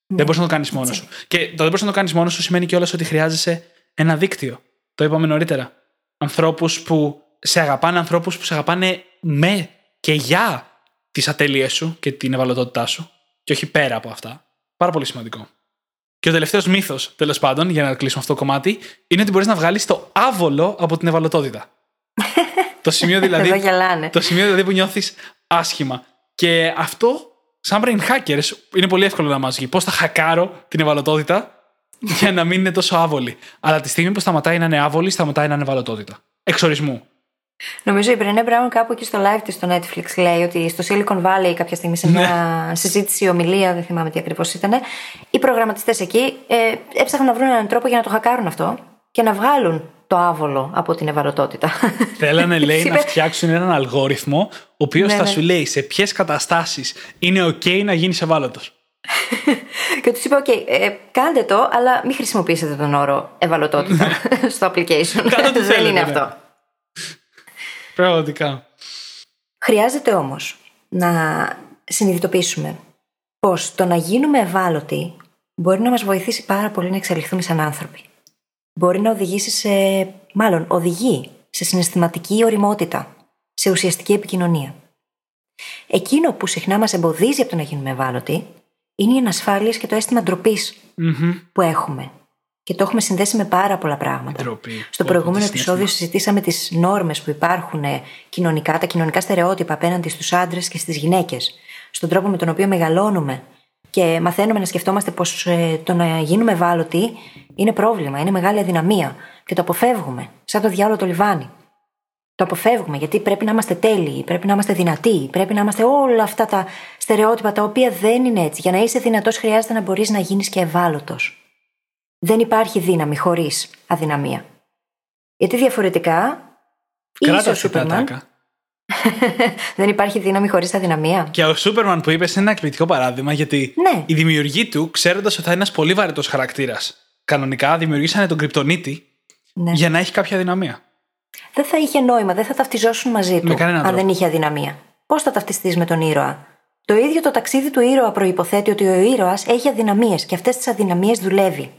Ναι. Δεν μπορείς να το κάνεις μόνος σου. Και το δεν μπορείς να το κάνεις μόνος σου σημαίνει κιόλας ότι χρειάζεσαι ένα δίκτυο. Το είπαμε νωρίτερα. Ανθρώπους που σε αγαπάνε, ανθρώπους που σε αγαπάνε με και για τις ατέλειές σου και την ευαλωτότητά σου, και όχι πέρα από αυτά. Πάρα πολύ σημαντικό. Και ο τελευταίος μύθος, τέλος πάντων, για να κλείσουμε αυτό το κομμάτι, είναι ότι μπορείς να βγάλεις το άβολο από την ευαλωτότητα. το σημείο <laughs> δηλαδή. το σημείο δηλαδή που νιώθεις άσχημα. Και αυτό, σαν brain hackers, είναι πολύ εύκολο να μας βγει. Πώς θα χακάρω την ευαλωτότητα για να μην είναι τόσο άβολη. Αλλά τη στιγμή που σταματάει να είναι άβολη, σταματάει να είναι ευαλωτότητα. Εξορισμού. Νομίζω η Μπρενέ Μπράουν κάπου εκεί στο live της στο Netflix λέει ότι στο Silicon Valley κάποια στιγμή σε μια ναι. συζήτηση, ομιλία, δεν θυμάμαι τι ακριβώς ήταν, οι προγραμματιστές εκεί ε, έψαχναν να βρουν έναν τρόπο για να το χακάρουν αυτό και να βγάλουν το άβολο από την ευαλωτότητα. Θέλανε, <laughs> λέει, να φτιάξουν έναν αλγόριθμο, ο οποίος ναι, θα ναι. σου λέει σε ποιες καταστάσεις είναι OK να γίνεις ευάλωτος. Και τους είπα: OK, ε, κάντε το, αλλά μην χρησιμοποιήσετε τον όρο ευαλωτότητα ναι. <laughs> στο application. Δεν είναι αυτό. Πραγματικά. Χρειάζεται όμως να συνειδητοποιήσουμε πως το να γίνουμε ευάλωτοι μπορεί να μας βοηθήσει πάρα πολύ να εξελιχθούμε σαν άνθρωποι. Μπορεί να οδηγήσει σε, μάλλον οδηγεί σε συναισθηματική οριμότητα, σε ουσιαστική επικοινωνία. Εκείνο που συχνά μας εμποδίζει από το να γίνουμε ευάλωτοι είναι η ανασφάλεια και το αίσθημα που έχουμε και το έχουμε συνδέσει με πάρα πολλά πράγματα. Στο προηγούμενο επεισόδιο συζητήσαμε τις νόρμες που υπάρχουν κοινωνικά, τα κοινωνικά στερεότυπα απέναντι στους άντρες και στις γυναίκες. Στον τρόπο με τον οποίο μεγαλώνουμε και μαθαίνουμε να σκεφτόμαστε πως ε, το να γίνουμε ευάλωτοι είναι πρόβλημα, είναι μεγάλη αδυναμία. Και το αποφεύγουμε, σαν το διάλογο το λιβάνι. Το αποφεύγουμε γιατί πρέπει να είμαστε τέλειοι, πρέπει να είμαστε δυνατοί, πρέπει να είμαστε όλα αυτά τα στερεότυπα τα οποία δεν είναι έτσι. Για να είσαι δυνατός χρειάζεται να μπορείς να γίνεις και ευάλωτος. Δεν υπάρχει δύναμη χωρίς αδυναμία. Γιατί διαφορετικά. Κράτα ο Σούπερμαν. <laughs> δεν υπάρχει δύναμη χωρίς αδυναμία. Και ο Σούπερμαν που είπες είναι ένα εκπληκτικό παράδειγμα γιατί ναι. η δημιουργή του, ξέροντας ότι θα είναι ένας πολύ βαρετός χαρακτήρας, κανονικά δημιουργήσανε τον κρυπτονίτη ναι. για να έχει κάποια αδυναμία. Δεν θα είχε νόημα, δεν θα ταυτιζόσουν μαζί του αν δεν είχε αδυναμία. Πώς θα ταυτιστείς με τον ήρωα; Το ίδιο το ταξίδι του ήρωα προποθέτει ότι ο ήρωας έχει αδυναμίες και αυτές τις αδυναμίες δουλεύει.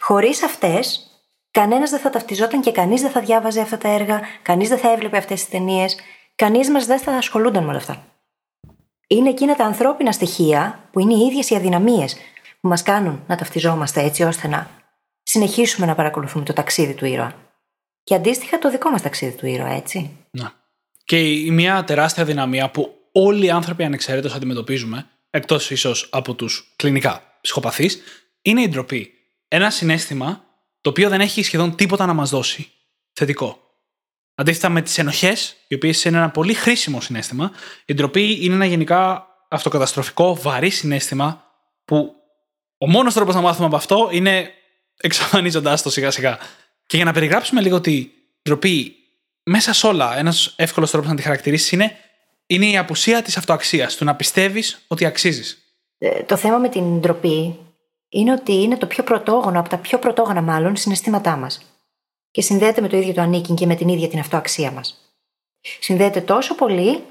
Χωρίς αυτές, κανένας δεν θα ταυτιζόταν και κανείς δεν θα διάβαζε αυτά τα έργα, κανείς δεν θα έβλεπε αυτές τις ταινίες, κανείς μας δεν θα ασχολούνταν με όλα αυτά. Είναι εκείνα τα ανθρώπινα στοιχεία που είναι οι ίδιες οι αδυναμίες που μας κάνουν να ταυτιζόμαστε έτσι ώστε να συνεχίσουμε να παρακολουθούμε το ταξίδι του ήρωα. Και αντίστοιχα το δικό μας ταξίδι του ήρωα, έτσι. Να. Και η μια τεράστια δυναμία που όλοι οι άνθρωποι ανεξαιρέτως αντιμετωπίζουμε, εκτός ίσως από τους κλινικά ψυχοπαθείς, είναι η ντροπή ένα συνέστημα το οποίο δεν έχει σχεδόν τίποτα να μας δώσει θετικό. Αντίθετα με τις ενοχές, οι οποίες είναι ένα πολύ χρήσιμο συνέστημα, η ντροπή είναι ένα γενικά αυτοκαταστροφικό, βαρύ συνέστημα που ο μόνος τρόπος να μάθουμε από αυτό είναι εξαφανίζοντά το σιγά σιγά. Και για να περιγράψουμε λίγο τη ντροπή μέσα σε όλα, ένας εύκολος τρόπος να τη χαρακτηρίσει είναι, είναι η απουσία της αυτοαξίας, του να πιστεύεις ότι αξίζεις. Ε, το θέμα με την ντροπή είναι ότι είναι το πιο πρωτόγωνο, από τα πιο πρωτόγωνα μάλλον, συναισθήματά μας. Και συνδέεται με το ίδιο το ανήκει και με την ίδια την αυτοαξία μας. Συνδέεται τόσο πολύ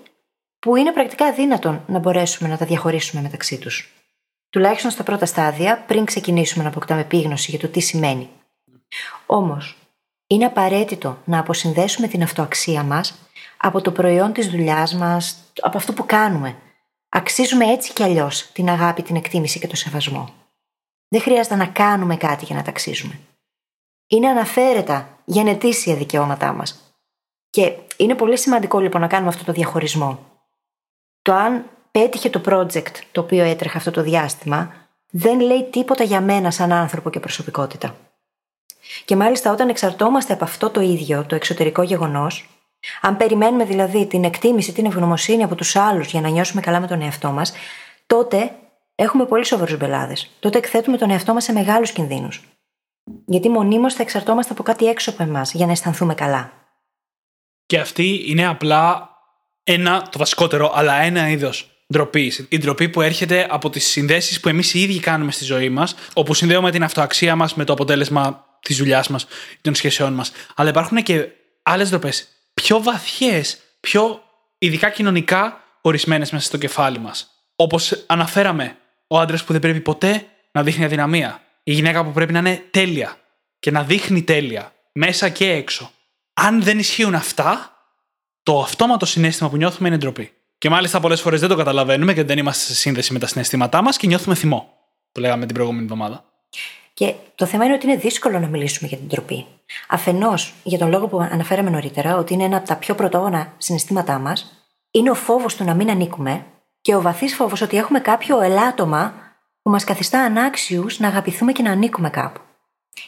που είναι πρακτικά αδύνατον να μπορέσουμε να τα διαχωρίσουμε μεταξύ τους. Τουλάχιστον στα πρώτα στάδια, πριν ξεκινήσουμε να αποκτάμε επίγνωση για το τι σημαίνει. Όμως, είναι απαραίτητο να αποσυνδέσουμε την αυτοαξία μας από το προϊόν της δουλειάς μας, από αυτό που κάνουμε. Αξίζουμε έτσι κι αλλιώς την αγάπη, την εκτίμηση και το σεβασμό. Δεν χρειάζεται να κάνουμε κάτι για να ταξίζουμε. Είναι αναφέρετα γενετήσια δικαιώματά μας. Και είναι πολύ σημαντικό λοιπόν να κάνουμε αυτό το διαχωρισμό. Το αν πέτυχε το project το οποίο έτρεχε αυτό το διάστημα, δεν λέει τίποτα για μένα σαν άνθρωπο και προσωπικότητα. Και μάλιστα όταν εξαρτώμαστε από αυτό το ίδιο, το εξωτερικό γεγονός, αν περιμένουμε δηλαδή την εκτίμηση, την ευγνωμοσύνη από τους άλλους για να νιώσουμε καλά με τον εαυτό μας, τότε έχουμε πολύ σοβαρούς μπελάδες. Τότε εκθέτουμε τον εαυτό μας σε μεγάλους κινδύνους. Γιατί μονίμως θα εξαρτώμαστε από κάτι έξω από εμάς για να αισθανθούμε καλά. Και αυτή είναι απλά ένα, το βασικότερο, αλλά ένα είδος ντροπής. Η ντροπή που έρχεται από τις συνδέσεις που εμείς οι ίδιοι κάνουμε στη ζωή μας, όπου συνδέουμε την αυτοαξία μας με το αποτέλεσμα της δουλειάς μας, των σχέσεών μας. Αλλά υπάρχουν και άλλες ντροπές πιο βαθιές, πιο ειδικά κοινωνικά ορισμένες μέσα στο κεφάλι μας. Όπως αναφέραμε, ο άντρας που δεν πρέπει ποτέ να δείχνει αδυναμία. Η γυναίκα που πρέπει να είναι τέλεια και να δείχνει τέλεια, μέσα και έξω. Αν δεν ισχύουν αυτά, το αυτόματο συνέστημα που νιώθουμε είναι ντροπή. Και μάλιστα πολλές φορές δεν το καταλαβαίνουμε γιατί δεν είμαστε σε σύνδεση με τα συναισθήματά μας και νιώθουμε θυμό. Το λέγαμε την προηγούμενη εβδομάδα. Και το θέμα είναι ότι είναι δύσκολο να μιλήσουμε για την τροπή. Αφενός, για τον λόγο που αναφέραμε νωρίτερα, ότι είναι ένα από τα πιο πρωτόγωνα συναισθήματά μας, είναι ο φόβος του να μην ανήκουμε και ο βαθύς φόβος ότι έχουμε κάποιο ελάττωμα που μας καθιστά ανάξιους να αγαπηθούμε και να ανήκουμε κάπου.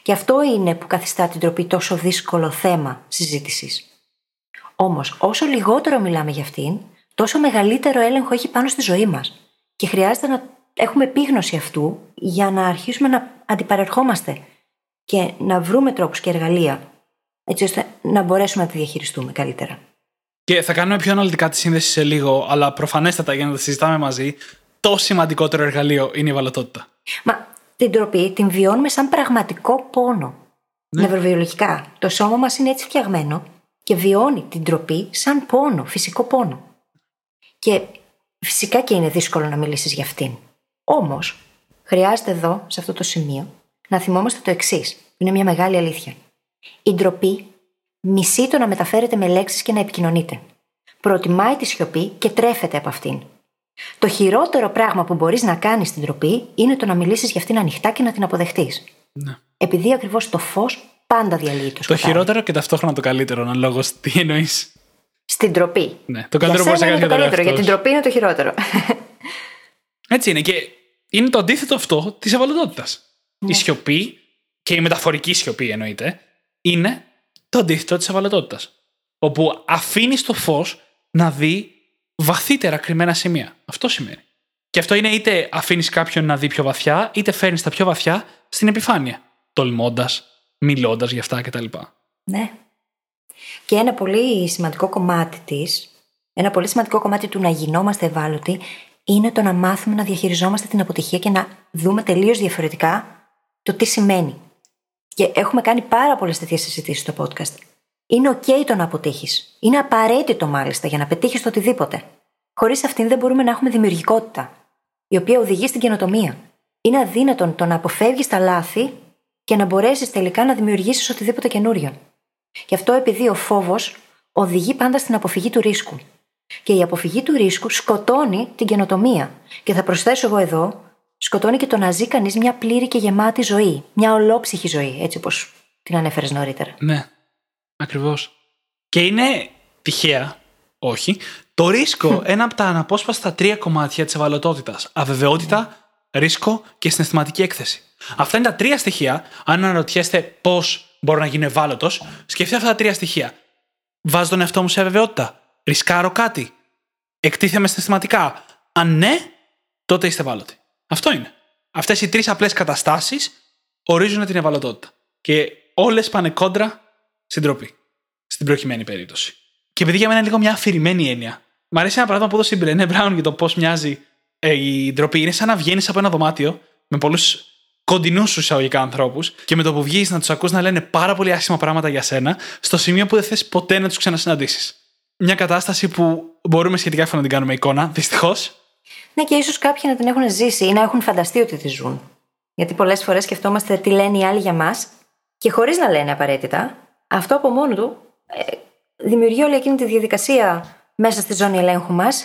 Και αυτό είναι που καθιστά την τροπή τόσο δύσκολο θέμα συζήτησης. Όμως, όσο λιγότερο μιλάμε για αυτήν, τόσο μεγαλύτερο έλεγχο έχει πάνω στη ζωή μας. Και χρειάζεται να έχουμε επίγνωση αυτού για να αρχίσουμε να αντιπαρερχόμαστε και να βρούμε τρόπους και εργαλεία έτσι ώστε να μπορέσουμε να τη διαχειριστούμε καλύτερα. Και θα κάνουμε πιο αναλυτικά τη σύνδεση σε λίγο, αλλά προφανέστατα για να τα συζητάμε μαζί, το σημαντικότερο εργαλείο είναι η βαλωτότητα. Μα την τροπή την βιώνουμε σαν πραγματικό πόνο. Ναι. Νευροβιολογικά. Το σώμα μας είναι έτσι φτιαγμένο και βιώνει την τροπή σαν πόνο, φυσικό πόνο. Και φυσικά και είναι δύσκολο να μιλήσεις για αυτήν. Όμως, χρειάζεται εδώ, σε αυτό το σημείο, να θυμόμαστε το εξής, είναι μια μεγάλη αλήθεια. Η ντροπή μισεί το να μεταφέρεται με λέξεις και να επικοινωνείται. Προτιμάει τη σιωπή και τρέφεται από αυτήν. Το χειρότερο πράγμα που μπορείς να κάνεις στην ντροπή είναι το να μιλήσεις για αυτήν ανοιχτά και να την αποδεχτείς. Ναι. Επειδή ακριβώς το φως πάντα διαλύει το σκοτάδι. Το χειρότερο και ταυτόχρονα το καλύτερο, αναλόγως τι εννοείς. Στην ντροπή. Ναι, το καλύτερο μπορείς να κάνεις για το καλύτερο. Για την ντροπή είναι το χειρότερο. Έτσι είναι. Και είναι το αντίθετο αυτό της ευαλωτότητας. Η ναι. σιωπή, και η μεταφορική σιωπή εννοείται, είναι το αντίθετο της ευαλωτότητας. Όπου αφήνεις το φως να δει βαθύτερα κρυμμένα σημεία. Αυτό σημαίνει. Και αυτό είναι είτε αφήνεις κάποιον να δει πιο βαθιά, είτε φέρνεις τα πιο βαθιά στην επιφάνεια. Τολμώντας, μιλώντας για αυτά κτλ. Ναι. Και ένα πολύ σημαντικό κομμάτι της, ένα πολύ σημαντικό κομμάτι του να γινόμαστε ευάλωτοι, είναι το να μάθουμε να διαχειριζόμαστε την αποτυχία και να δούμε τελείως διαφορετικά το τι σημαίνει. Και έχουμε κάνει πάρα πολλές τέτοιες συζητήσεις στο podcast. Είναι OK το να αποτύχεις. Είναι απαραίτητο μάλιστα για να πετύχεις το οτιδήποτε. Χωρίς αυτήν δεν μπορούμε να έχουμε δημιουργικότητα, η οποία οδηγεί στην καινοτομία. Είναι αδύνατον το να αποφεύγεις τα λάθη και να μπορέσεις τελικά να δημιουργήσεις οτιδήποτε καινούριο. Γι' αυτό επειδή ο φόβος οδηγεί πάντα στην αποφυγή του ρίσκου. Και η αποφυγή του ρίσκου σκοτώνει την καινοτομία. Και θα προσθέσω εγώ εδώ, σκοτώνει και το να ζει κανείς μια πλήρη και γεμάτη ζωή. Μια ολόψυχη ζωή, έτσι όπως την ανέφερες νωρίτερα. Ναι, ακριβώς. Και είναι τυχαία, όχι, το ρίσκο ένα από τα αναπόσπαστα τρία κομμάτια της ευαλωτότητας. Αβεβαιότητα, ρίσκο και συναισθηματική έκθεση. Αυτά είναι τα τρία στοιχεία. Αν αναρωτιέστε πώς μπορώ να γίνω ευάλωτος, σκεφτείτε αυτά τα τρία στοιχεία. Βάζω τον εαυτό μου σε αβεβαιότητα. Ρισκάρω κάτι. Εκτίθεμαι συναισθηματικά. Αν ναι, τότε είστε ευάλωτοι. Αυτό είναι. Αυτές οι τρεις απλές καταστάσεις ορίζουν την ευαλωτότητα. Και όλες πάνε κόντρα στην τροπή. Στην προκειμένη περίπτωση. Και επειδή για μένα είναι λίγο μια αφηρημένη έννοια. Μ' αρέσει ένα παράδειγμα που έδωσε η Μπρενέ Μπράουν για το πώς μοιάζει ε, η ντροπή. Είναι σαν να βγαίνεις από ένα δωμάτιο με πολλούς κοντινούς σου εισαγωγικά ανθρώπους και με το που βγεις να τους ακούς να λένε πάρα πολύ άσχημα πράγματα για σένα, στο σημείο που δεν θες ποτέ να τους ξανασυναντήσεις. Μια κατάσταση που μπορούμε σχετικά εύκολα να την κάνουμε εικόνα, δυστυχώς. Ναι, και ίσως κάποιοι να την έχουν ζήσει ή να έχουν φανταστεί ότι τη ζουν. Γιατί πολλές φορές σκεφτόμαστε τι λένε οι άλλοι για μας και χωρίς να λένε απαραίτητα, αυτό από μόνο του ε, δημιουργεί όλη εκείνη τη διαδικασία μέσα στη ζώνη ελέγχου μας,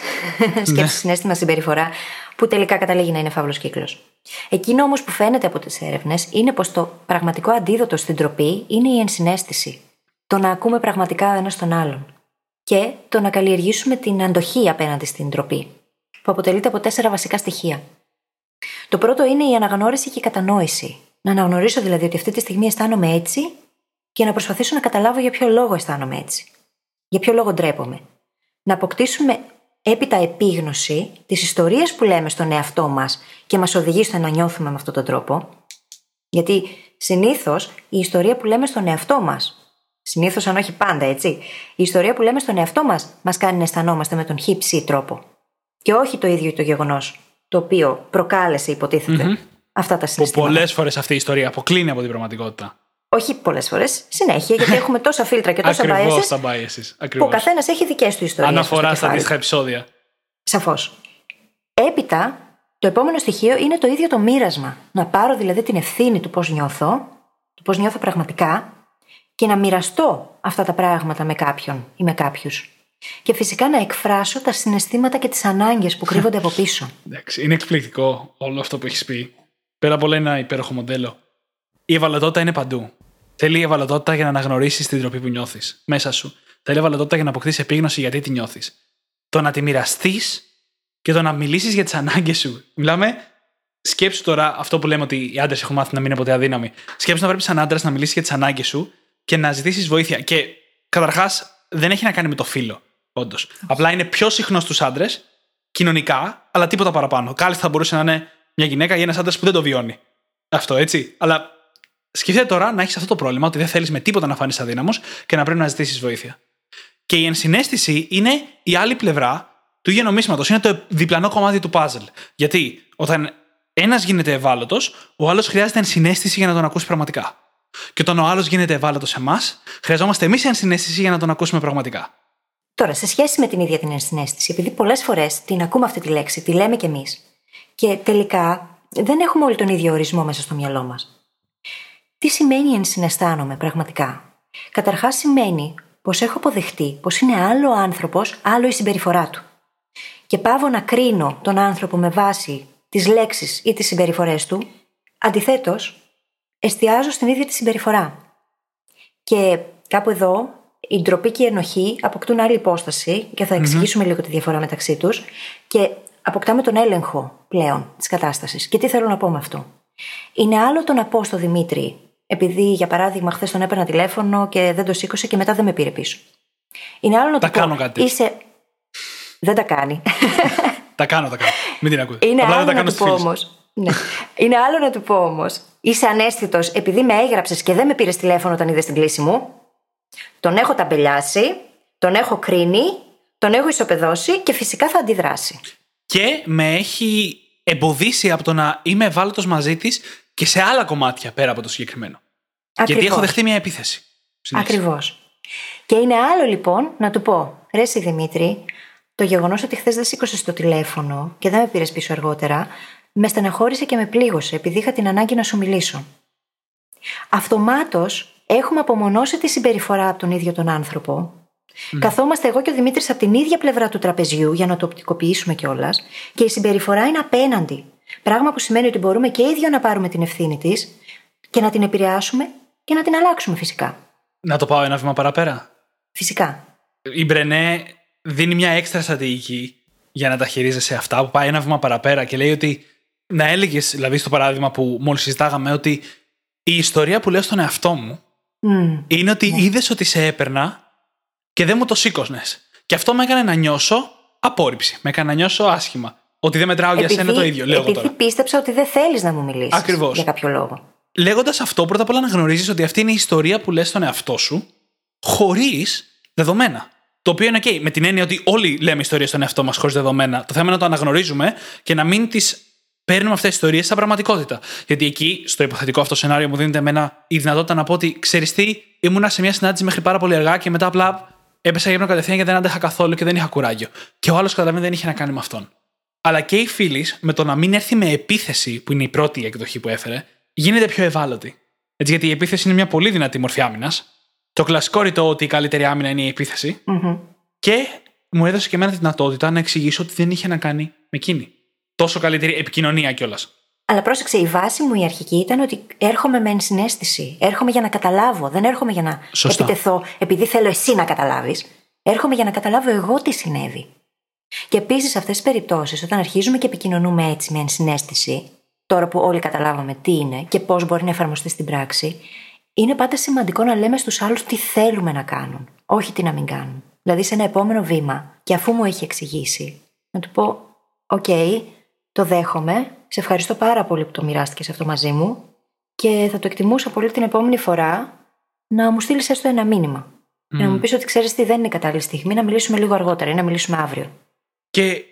σκέψη, ναι. συνέστημα, συμπεριφορά, που τελικά καταλήγει να είναι φαύλος κύκλος. Εκείνο όμως που φαίνεται από τις έρευνες είναι πως το πραγματικό αντίδοτο στην τροπή είναι η ενσυναίσθηση. Το να ακούμε πραγματικά ένας τον άλλον. Και το να καλλιεργήσουμε την αντοχή απέναντι στην τροπή, που αποτελείται από τέσσερα βασικά στοιχεία. Το πρώτο είναι η αναγνώριση και η κατανόηση. Να αναγνωρίσω δηλαδή ότι αυτή τη στιγμή αισθάνομαι έτσι και να προσπαθήσω να καταλάβω για ποιο λόγο αισθάνομαι έτσι. Για ποιο λόγο ντρέπομαι. Να αποκτήσουμε έπειτα επίγνωση της ιστορίας που λέμε στον εαυτό μας και μας οδηγεί στο να νιώθουμε με αυτόν τον τρόπο. Γιατί συνήθως η ιστορία που λέμε στον εαυτό μας, συνήθως αν όχι πάντα έτσι, η ιστορία που λέμε στον εαυτό μας μας κάνει να αισθανόμαστε με τον χύψη τρόπο. Και όχι το ίδιο το γεγονός το οποίο προκάλεσε, αυτά τα συναισθήματα. Πολλές φορές αυτή η ιστορία αποκλίνει από την πραγματικότητα. Όχι πολλές φορές, συνέχεια, γιατί έχουμε τόσα φίλτρα και τόσα biases. Που ο καθένας έχει δικέ του ιστορίες. Αναφορά στα αντίστοιχα επεισόδια. Σαφώς. Έπειτα, το επόμενο στοιχείο είναι το ίδιο το μοίρασμα. Να πάρω δηλαδή την ευθύνη του πώς νιώθω, του πώς νιώθω πραγματικά και να μοιραστώ αυτά τα πράγματα με κάποιον ή με κάποιους. Και φυσικά να εκφράσω τα συναισθήματα και τις ανάγκες που κρύβονται από πίσω. <laughs> Εντάξει, είναι εκπληκτικό όλο αυτό που έχεις πει. Πέρα από όλα ένα υπέροχο μοντέλο. Η ευαλωτότητα είναι παντού. Θέλει η ευαλωτότητα για να αναγνωρίσεις την τροπή που νιώθεις μέσα σου. Θέλει η ευαλωτότητα για να αποκτήσεις επίγνωση γιατί τη νιώθεις. Το να τη μοιραστείς και το να μιλήσεις για τις ανάγκες σου. Μιλάμε. Σκέψου τώρα αυτό που λέμε ότι οι άντρες έχουν μάθει να μην είναι ποτέ αδύναμοι. Σκέψου να πρέπει σαν άντρας να μιλήσεις για τις ανάγκες σου και να ζητήσεις βοήθεια. Και καταρχάς δεν έχει να κάνει με το φίλο. Όντως. Απλά είναι πιο συχνός στους άντρες κοινωνικά, αλλά τίποτα παραπάνω. Κάλλιστα θα μπορούσε να είναι μια γυναίκα ή ένας άντρας που δεν το βιώνει. Αυτό έτσι. Αλλά σκεφτείτε τώρα να έχεις αυτό το πρόβλημα, ότι δεν θέλεις με τίποτα να φανεί αδύναμος και να πρέπει να ζητήσεις βοήθεια. Και η ενσυναίσθηση είναι η άλλη πλευρά του ίδιου νομίσματο. Είναι το διπλανό κομμάτι του puzzle. Γιατί όταν ένας γίνεται ευάλωτος, ο άλλος χρειάζεται ενσυναίσθηση για να τον ακούσει πραγματικά. Και όταν ο άλλος γίνεται ευάλωτος σε εμάς, χρειαζόμαστε εμείς ενσυναίσθηση για να τον ακούσουμε πραγματικά. Τώρα, σε σχέση με την ίδια την ενσυναίσθηση, επειδή πολλές φορές την ακούμε αυτή τη λέξη, τη λέμε κι εμείς, και τελικά δεν έχουμε όλοι τον ίδιο ορισμό μέσα στο μυαλό μας. Τι σημαίνει ενσυναισθάνομαι πραγματικά; Καταρχάς σημαίνει πως έχω αποδεχτεί πως είναι άλλο ο άνθρωπος, άλλο η συμπεριφορά του. Και πάω να κρίνω τον άνθρωπο με βάση τις λέξεις ή τις συμπεριφορές του, αντιθέτως, εστιάζω στην ίδια τη συμπεριφορά. Και κάπου εδώ η ντροπή και η ενοχή αποκτούν άλλη υπόσταση και θα εξηγησουμε λίγο τη διαφορά μεταξύ τους και αποκτάμε τον έλεγχο πλέον της κατάστασης. Και τι θέλω να πω με αυτό. Είναι άλλο το να πω στο Δημήτρη, επειδή για παράδειγμα χθες τον έπαιρνα τηλέφωνο και δεν το σήκωσε και μετά δεν με πήρε πίσω. Είναι άλλο να τα του κάνω πω. κάτι. Είσαι... Δεν τα κάνει. τα κάνω, τα κάνω. Μην την ακούτε. Είναι Απλά άλλο δεν τα να κάνω του πω όμως. ναι. Είναι άλλο να του πω όμως. Είσαι ανέστητος επειδή με έγραψες και δεν με πήρες τηλέφωνο όταν είδες την κλίση μου; Τον έχω ταμπελιάσει, τον έχω κρίνει, τον έχω ισοπεδώσει και φυσικά θα αντιδράσει. Και με έχει εμποδίσει από το να είμαι ευάλωτος μαζί της και σε άλλα κομμάτια πέρα από το συγκεκριμένο. Ακριβώς. Γιατί έχω δεχτεί μια επίθεση. Ακριβώς. Και είναι άλλο λοιπόν να του πω, ρε εσύ Δημήτρη, το γεγονός ότι χθες δεν σήκωσες το τηλέφωνο και δεν με πήρες πίσω αργότερα, με στεναχώρησε και με πλήγωσε επειδή είχα την ανάγκη να σου μιλήσω. Αυτομάτως έχουμε απομονώσει τη συμπεριφορά από τον ίδιο τον άνθρωπο. Mm. Καθόμαστε εγώ και ο Δημήτρης από την ίδια πλευρά του τραπεζιού για να το οπτικοποιήσουμε κιόλας και η συμπεριφορά είναι απέναντι. Πράγμα που σημαίνει ότι μπορούμε και ίδιο να πάρουμε την ευθύνη της και να την επηρεάσουμε και να την αλλάξουμε φυσικά. Να το πάω ένα βήμα παραπέρα. Φυσικά. Η Μπρενέ δίνει μια έξτρα στρατηγική για να τα χειρίζεσαι αυτά που πάει ένα βήμα παραπέρα και λέει ότι να έλεγες, δηλαδή στο παράδειγμα που μόλις συζητάγαμε, ότι η ιστορία που λέω στον εαυτό μου Mm. είναι ότι Ναι. είδες ότι σε έπαιρνα και δεν μου το σήκωσνε. Και αυτό με έκανε να νιώσω απόρριψη. Με έκανε να νιώσω άσχημα. Ότι δεν μετράω για σένα το ίδιο, λέω εγώ επειδή τώρα. πίστεψα ότι δεν θέλεις να μου μιλήσεις. Ακριβώς. Για κάποιο λόγο. Λέγοντας αυτό, πρώτα απ' όλα να γνωρίζεις ότι αυτή είναι η ιστορία που λες στον εαυτό σου, χωρίς δεδομένα. Το οποίο είναι OK, με την έννοια ότι όλοι λέμε ιστορίες στον εαυτό μας χωρίς δεδομένα. Το θέμα είναι να το αναγνωρίζουμε και να μην τις παίρνουμε αυτές τις ιστορίες σαν πραγματικότητα. Γιατί εκεί, στο υποθετικό αυτό σενάριο, μου δίνεται εμένα η δυνατότητα να πω ότι ξέρεις τι, ήμουνα σε μια συνάντηση μέχρι πάρα πολύ αργά και μετά απλά έπεσα για ύπνο κατευθείαν γιατί δεν άντεχα καθόλου και δεν είχα κουράγιο. Και ο άλλος καταλαβαίνει δεν είχε να κάνει με αυτόν. Αλλά και η φίλης, με το να μην έρθει με επίθεση, που είναι η πρώτη εκδοχή που έφερε, γίνεται πιο ευάλωτη. Έτσι, γιατί η επίθεση είναι μια πολύ δυνατή μορφή άμυνας. Το κλασικό ρητό ότι η καλύτερη άμυνα είναι η επίθεση. Μμμ. Και μου έδωσε και εμένα τη δυνατότητα να εξηγήσω ότι δεν είχε να κάνει με εκείνη. Τόσο καλύτερη επικοινωνία κιόλας. Αλλά πρόσεξε, η βάση μου η αρχική ήταν ότι έρχομαι με ενσυναίσθηση. Έρχομαι για να καταλάβω. Δεν έρχομαι για να Σωστά. επιτεθώ επειδή θέλω εσύ να καταλάβεις. Έρχομαι για να καταλάβω εγώ τι συνέβη. Και επίσης σε αυτές τις περιπτώσεις, όταν αρχίζουμε και επικοινωνούμε έτσι με ενσυναίσθηση, τώρα που όλοι καταλάβαμε τι είναι και πώς μπορεί να εφαρμοστεί στην πράξη, είναι πάντα σημαντικό να λέμε στους άλλους τι θέλουμε να κάνουν, όχι τι να μην κάνουν. Δηλαδή, σε ένα επόμενο βήμα, και αφού μου έχει εξηγήσει, να του πω: Οκ, το δέχομαι, σε ευχαριστώ πάρα πολύ που το μοιράστηκες αυτό μαζί μου και θα το εκτιμούσα πολύ την επόμενη φορά να μου στείλεις έστω ένα μήνυμα. Mm. Να μου πεις ότι ξέρεις τι δεν είναι κατάλληλη στιγμή, να μιλήσουμε λίγο αργότερα ή να μιλήσουμε αύριο. Και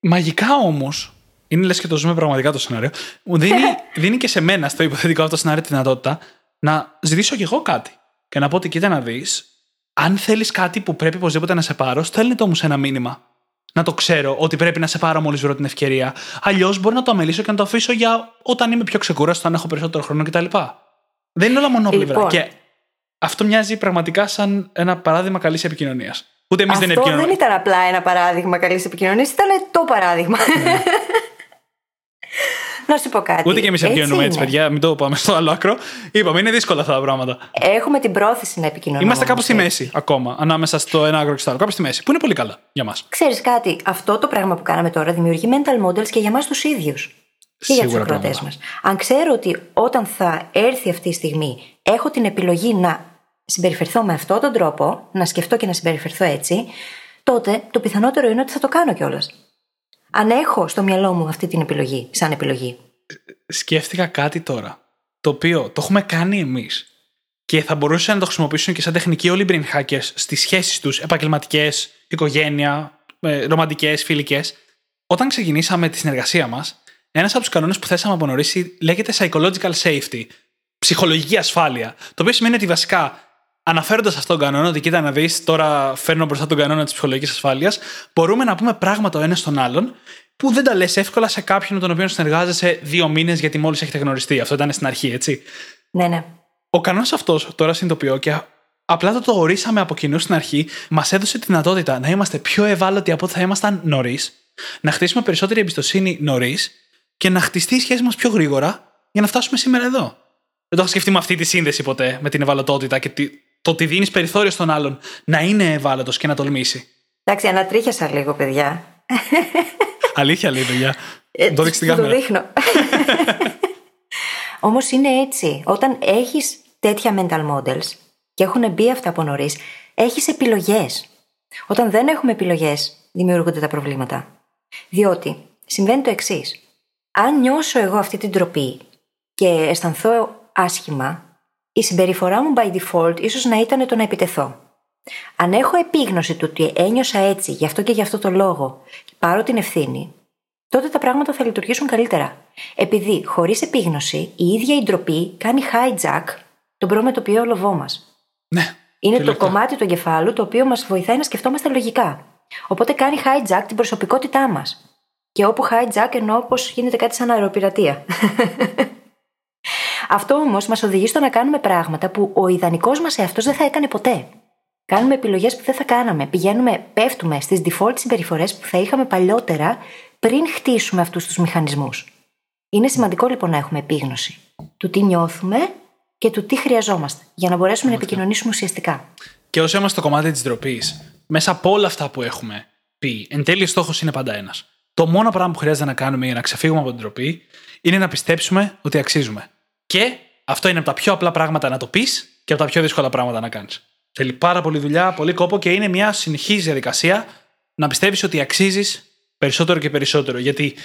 μαγικά όμως, είναι λες και το ζούμε πραγματικά το σενάριο, μου δίνει, <laughs> δίνει και σε μένα στο υποθετικό αυτό σενάριο τη δυνατότητα να ζητήσω κι εγώ κάτι. Και να πω ότι κοίτα να δεις, αν θέλεις κάτι που πρέπει οπωσδήποτε να σε πάρω, στέλνει το όμω ένα μήνυμα. Να το ξέρω ότι πρέπει να σε πάρω μόλι βρω την ευκαιρία. Αλλιώς μπορεί να το αμελήσω και να το αφήσω για όταν είμαι πιο ξεκούραστο, αν έχω περισσότερο χρόνο κτλ. Δεν είναι όλα μονόπλευρα. Λοιπόν. Και αυτό μοιάζει πραγματικά σαν ένα παράδειγμα καλής επικοινωνίας. Ούτε εμείς δεν επικοινωνούμε. Αυτό δεν ήταν απλά ένα παράδειγμα καλής επικοινωνίας, ήταν το παράδειγμα. Ναι. <laughs> Να σου πω κάτι. Ούτε και εμείς επικοινωνούμε έτσι, παιδιά. Μην το πάμε στο άλλο άκρο. Είπαμε, είναι δύσκολα αυτά τα πράγματα. Έχουμε την πρόθεση να επικοινωνούμε. Είμαστε κάπου στη μέση ακόμα, ανάμεσα στο ένα άκρο και στο άλλο. Κάπου στη μέση. Που είναι πολύ καλά για μας. Ξέρεις κάτι, αυτό το πράγμα που κάναμε τώρα δημιουργεί mental models και για εμά τους ίδιους. Και για τους ακροατές μας. Αν ξέρω ότι όταν θα έρθει αυτή η στιγμή έχω την επιλογή να συμπεριφερθώ με αυτόν τον τρόπο, να σκεφτώ και να συμπεριφερθώ έτσι, τότε το πιθανότερο είναι ότι θα το κάνω κιόλας αν έχω στο μυαλό μου αυτή την επιλογή, σαν επιλογή. Σκέφτηκα κάτι τώρα, το οποίο το έχουμε κάνει εμείς και θα μπορούσαν να το χρησιμοποιήσουν και σαν τεχνική όλοι οι brain hackers στις σχέσεις τους, επαγγελματικές, οικογένεια, ε, ρομαντικές, φιλικές. Όταν ξεκινήσαμε τη συνεργασία μας, ένας από τους κανόνες που θέσαμε από νωρίς λέγεται psychological safety, ψυχολογική ασφάλεια. Το οποίο σημαίνει ότι βασικά αναφέροντας αυτόν τον κανόνα, ότι κοίτα να δεις, τώρα φέρνω μπροστά τον κανόνα της ψυχολογικής ασφάλειας, μπορούμε να πούμε πράγματα ο ένας στον άλλον που δεν τα λες εύκολα σε κάποιον με τον οποίο συνεργάζεσαι δύο μήνες γιατί μόλις έχετε γνωριστεί. Αυτό ήταν στην αρχή, έτσι. Ναι, ναι. Ο κανόνας αυτός, τώρα συνειδητοποιώ και απλά το, το ορίσαμε από κοινού στην αρχή, μας έδωσε τη δυνατότητα να είμαστε πιο ευάλωτοι από ό,τι θα ήμασταν νωρίς, να χτίσουμε περισσότερη εμπιστοσύνη νωρίς και να χτιστεί η σχέση μας πιο γρήγορα για να φτάσουμε σήμερα εδώ. Δεν το έχω σκεφτεί με αυτή τη σύνδεση ποτέ, με την ευαλωτότητα και το ότι δίνεις περιθώριο στον άλλον να είναι ευάλωτος και να τολμήσει. Εντάξει, ανατρίχιασα λίγο, παιδιά. Αλήθεια λέει, παιδιά. Ε, το δείξεις την κάμερα. Το δείχνω. <laughs> Όμως είναι έτσι. Όταν έχεις τέτοια mental models και έχουν μπει αυτά από νωρίς, έχεις επιλογές. Όταν δεν έχουμε επιλογές, δημιουργούνται τα προβλήματα. Διότι συμβαίνει το εξής. Αν νιώσω εγώ αυτή την τροπή και αισθανθώ άσχημα, η συμπεριφορά μου by default ίσως να ήταν το να επιτεθώ. Αν έχω επίγνωση του ότι ένιωσα έτσι, γι' αυτό και γι' αυτό το λόγο, και πάρω την ευθύνη, τότε τα πράγματα θα λειτουργήσουν καλύτερα. Επειδή χωρίς επίγνωση η ίδια η ντροπή κάνει hijack τον προμετωπιαίο λοβό μας. Ναι. Είναι το κομμάτι του εγκεφάλου το οποίο μας βοηθάει να σκεφτόμαστε λογικά. Οπότε κάνει hijack την προσωπικότητά μας. Και όπου hijack εννοώ πως γίνεται κάτι σαν αεροπειρατεία. <laughs> Αυτό όμως μας οδηγεί στο να κάνουμε πράγματα που ο ιδανικός μας εαυτός δεν θα έκανε ποτέ. Κάνουμε επιλογές που δεν θα κάναμε. Πηγαίνουμε, πέφτουμε στις default συμπεριφορές που θα είχαμε παλιότερα πριν χτίσουμε αυτούς τους μηχανισμούς. Είναι σημαντικό λοιπόν να έχουμε επίγνωση του τι νιώθουμε και του τι χρειαζόμαστε για να μπορέσουμε να επικοινωνήσουμε ουσιαστικά. Και όσο είμαστε στο κομμάτι της ντροπής, μέσα από όλα αυτά που έχουμε πει, εν τέλει στόχος είναι πάντα ένας. Το μόνο πράγμα που χρειάζεται να κάνουμε για να ξεφύγουμε από την ντροπή είναι να πιστέψουμε ότι αξίζουμε. Και αυτό είναι από τα πιο απλά πράγματα να το πεις και από τα πιο δύσκολα πράγματα να κάνεις. Θέλει πάρα πολύ δουλειά, πολύ κόπο και είναι μια συνεχής διαδικασία να πιστεύεις ότι αξίζεις περισσότερο και περισσότερο. Γιατί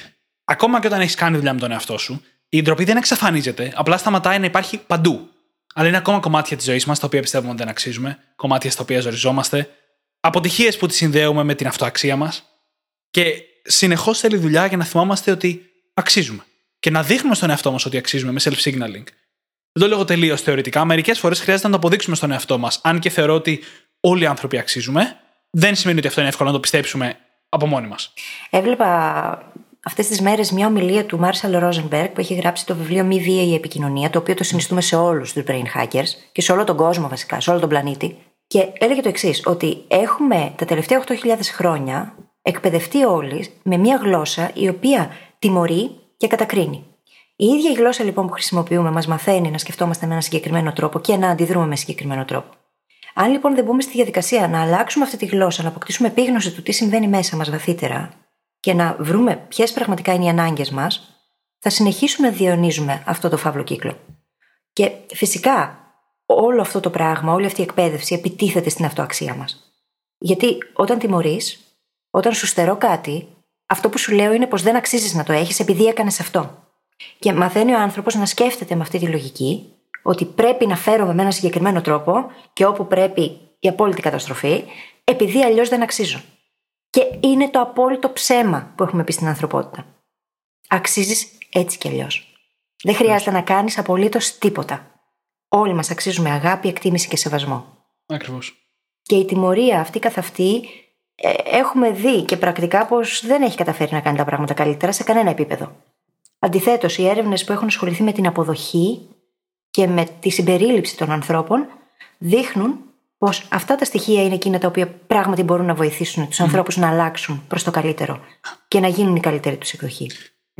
ακόμα και όταν έχεις κάνει δουλειά με τον εαυτό σου, η ντροπή δεν εξαφανίζεται. Απλά σταματάει να υπάρχει παντού. Αλλά είναι ακόμα κομμάτια της ζωής μας τα οποία πιστεύουμε ότι δεν αξίζουμε, κομμάτια στα οποία ζοριζόμαστε, αποτυχίες που τη συνδέουμε με την αυτοαξία μας. Και συνεχώς θέλει δουλειά για να θυμόμαστε ότι αξίζουμε και να δείχνουμε στον εαυτό μας ότι αξίζουμε με self-signaling. Δεν το λέω τελείως θεωρητικά. Μερικές φορές χρειάζεται να το αποδείξουμε στον εαυτό μας. Αν και θεωρώ ότι όλοι οι άνθρωποι αξίζουμε, δεν σημαίνει ότι αυτό είναι εύκολο να το πιστέψουμε από μόνοι μας. Έβλεπα αυτές τις μέρες μια ομιλία του Μάρσαλ Ρόζενμπεργκ που έχει γράψει το βιβλίο Μη βία η επικοινωνία, το οποίο το συνιστούμε σε όλους τους brain hackers και σε όλο τον κόσμο βασικά, σε όλο τον πλανήτη. Και έλεγε το εξής, ότι έχουμε τα τελευταία 8.000 χρόνια εκπαιδευτεί όλοι με μια γλώσσα η οποία τιμωρεί και κατακρίνει. Η ίδια η γλώσσα λοιπόν που χρησιμοποιούμε μας μαθαίνει να σκεφτόμαστε με ένα συγκεκριμένο τρόπο και να αντιδρούμε με συγκεκριμένο τρόπο. Αν λοιπόν δεν μπούμε στη διαδικασία να αλλάξουμε αυτή τη γλώσσα, να αποκτήσουμε επίγνωση του τι συμβαίνει μέσα μας βαθύτερα και να βρούμε ποιες πραγματικά είναι οι ανάγκες μας, θα συνεχίσουμε να διαιωνίζουμε αυτό το φαύλο κύκλο. Και φυσικά όλο αυτό το πράγμα, όλη αυτή η εκπαίδευση επιτίθεται στην αυτοαξία μας. Γιατί όταν τιμωρείς, όταν σου στερώ κάτι, αυτό που σου λέω είναι πως δεν αξίζεις να το έχεις επειδή έκανες αυτό. Και μαθαίνει ο άνθρωπος να σκέφτεται με αυτή τη λογική ότι πρέπει να φέρομαι με έναν συγκεκριμένο τρόπο και όπου πρέπει η απόλυτη καταστροφή, επειδή αλλιώς δεν αξίζω. Και είναι το απόλυτο ψέμα που έχουμε πει στην ανθρωπότητα. Αξίζεις έτσι κι αλλιώς. Δεν χρειάζεται να κάνεις απολύτως τίποτα. Όλοι μας αξίζουμε αγάπη, εκτίμηση και σεβασμό. Ακριβώς. Και η τιμωρία αυτή καθ' αυτή ε, έχουμε δει και πρακτικά πως δεν έχει καταφέρει να κάνει τα πράγματα καλύτερα σε κανένα επίπεδο. Αντιθέτως, οι έρευνες που έχουν ασχοληθεί με την αποδοχή και με τη συμπερίληψη των ανθρώπων δείχνουν πως αυτά τα στοιχεία είναι εκείνα τα οποία πράγματι μπορούν να βοηθήσουν τους mm. ανθρώπους να αλλάξουν προς το καλύτερο και να γίνουν η καλύτερη τους εκδοχή.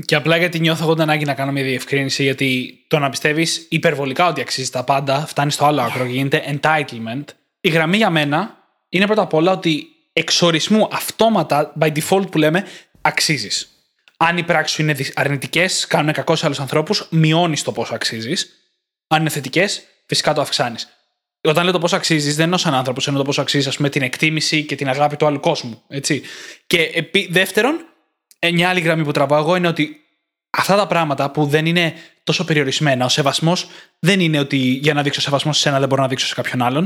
Και απλά γιατί νιώθω εγώ την ανάγκη να κάνω μια διευκρίνηση, γιατί το να πιστεύεις υπερβολικά ότι αξίζει τα πάντα φτάνεις στο άλλο άκρο και γίνεται entitlement. Η γραμμή για μένα είναι πρώτα απ' όλα ότι εξορισμού αυτόματα, by default που λέμε, αξίζεις. Αν οι πράξεις σου είναι αρνητικές, κάνουν κακό σε άλλους ανθρώπους, μειώνεις το πόσο αξίζεις. Αν είναι θετικές, φυσικά το αυξάνεις. Όταν λέω το πόσο αξίζεις, δεν εννοώ σαν άνθρωπο, εννοώ το πόσο αξίζεις, ας πούμε, την εκτίμηση και την αγάπη του άλλου κόσμου. Έτσι. Και επί, δεύτερον, ε, μια άλλη γραμμή που τραβάω εγώ είναι ότι αυτά τα πράγματα που δεν είναι τόσο περιορισμένα, ο σεβασμός δεν είναι ότι για να δείξω σεβασμό σε ένα δεν μπορώ να δείξω σε κάποιον άλλον.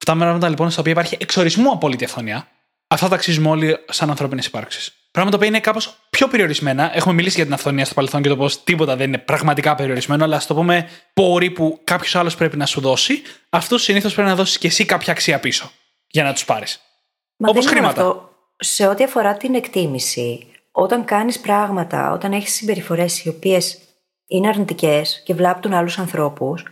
Αυτά τα πράγματα λοιπόν στα οποία υπάρχει εξορισμού απόλυτη αυθονία, αυτά τα αξίζουμε όλοι σαν ανθρώπινες υπάρξεις. Πράγματα που είναι κάπως πιο περιορισμένα. Έχουμε μιλήσει για την αυθονία στο παρελθόν και το πώς τίποτα δεν είναι πραγματικά περιορισμένο, αλλά ας το πούμε πόροι που κάποιος άλλος πρέπει να σου δώσει, αυτού συνήθως πρέπει να δώσεις και εσύ κάποια αξία πίσω για να τους πάρεις. Όπως χρήματα. Αυτό, σε ό,τι αφορά την εκτίμηση, όταν κάνεις πράγματα, όταν έχεις συμπεριφορές οι οποίες είναι αρνητικές και βλάπτουν άλλους ανθρώπους,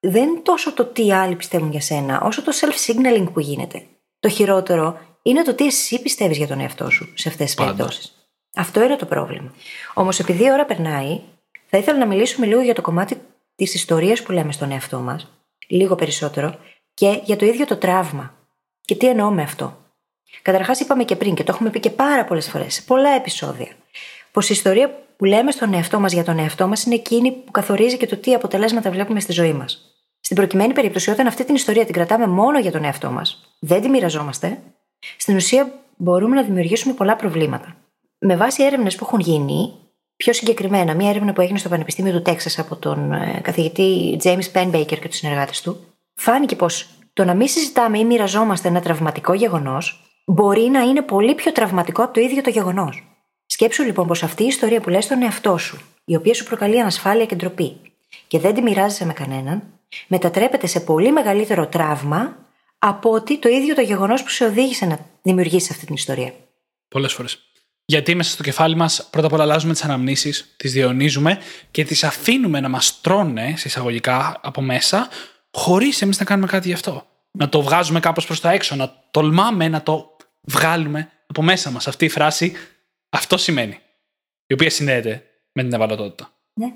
δεν είναι τόσο το τι άλλοι πιστεύουν για σένα, όσο το self-signaling που γίνεται. Το χειρότερο είναι το τι εσύ πιστεύεις για τον εαυτό σου σε αυτές τις περιπτώσεις. Αυτό είναι το πρόβλημα. Όμως, επειδή η ώρα περνάει, θα ήθελα να μιλήσουμε λίγο για το κομμάτι της ιστορίας που λέμε στον εαυτό μας, λίγο περισσότερο, και για το ίδιο το τραύμα. Και τι εννοώ με αυτό. Καταρχάς, είπαμε και πριν και το έχουμε πει και πάρα πολλές φορές σε πολλά επεισόδια, πως η ιστορία που λέμε στον εαυτό μας για τον εαυτό μας είναι εκείνη που καθορίζει και το τι αποτελέσματα βλέπουμε στη ζωή μας. Στην προκειμένη περίπτωση, όταν αυτή την ιστορία την κρατάμε μόνο για τον εαυτό μας, δεν τη μοιραζόμαστε, στην ουσία μπορούμε να δημιουργήσουμε πολλά προβλήματα. Με βάση έρευνες που έχουν γίνει, πιο συγκεκριμένα, μία έρευνα που έγινε στο Πανεπιστήμιο του Τέξας από τον ε, καθηγητή James Penbaker και τους συνεργάτες του, φάνηκε πως το να μην συζητάμε ή μοιραζόμαστε ένα τραυματικό γεγονός μπορεί να είναι πολύ πιο τραυματικό από το ίδιο το γεγονός. Σκέψου λοιπόν πως αυτή η ιστορία που λες στον εαυτό σου, η οποία σου προκαλεί ανασφάλεια και ντροπή, και δεν τη μοιράζεσαι με κανέναν, μετατρέπεται σε πολύ μεγαλύτερο τραύμα από ότι το ίδιο το γεγονός που σε οδήγησε να δημιουργήσεις αυτή την ιστορία. Πολλές φορές. Γιατί μέσα στο κεφάλι μας πρώτα απ' όλα αλλάζουμε τις αναμνήσεις, τις διαιωνίζουμε και τις αφήνουμε να μας τρώνε, σε εισαγωγικά, από μέσα, χωρίς εμείς να κάνουμε κάτι γι' αυτό. Να το βγάζουμε κάπως προς τα έξω, να τολμάμε να το βγάλουμε από μέσα μας. Αυτή η φράση αυτό σημαίνει. Η οποία συνδέεται με την ευαλωτότητα. Ναι.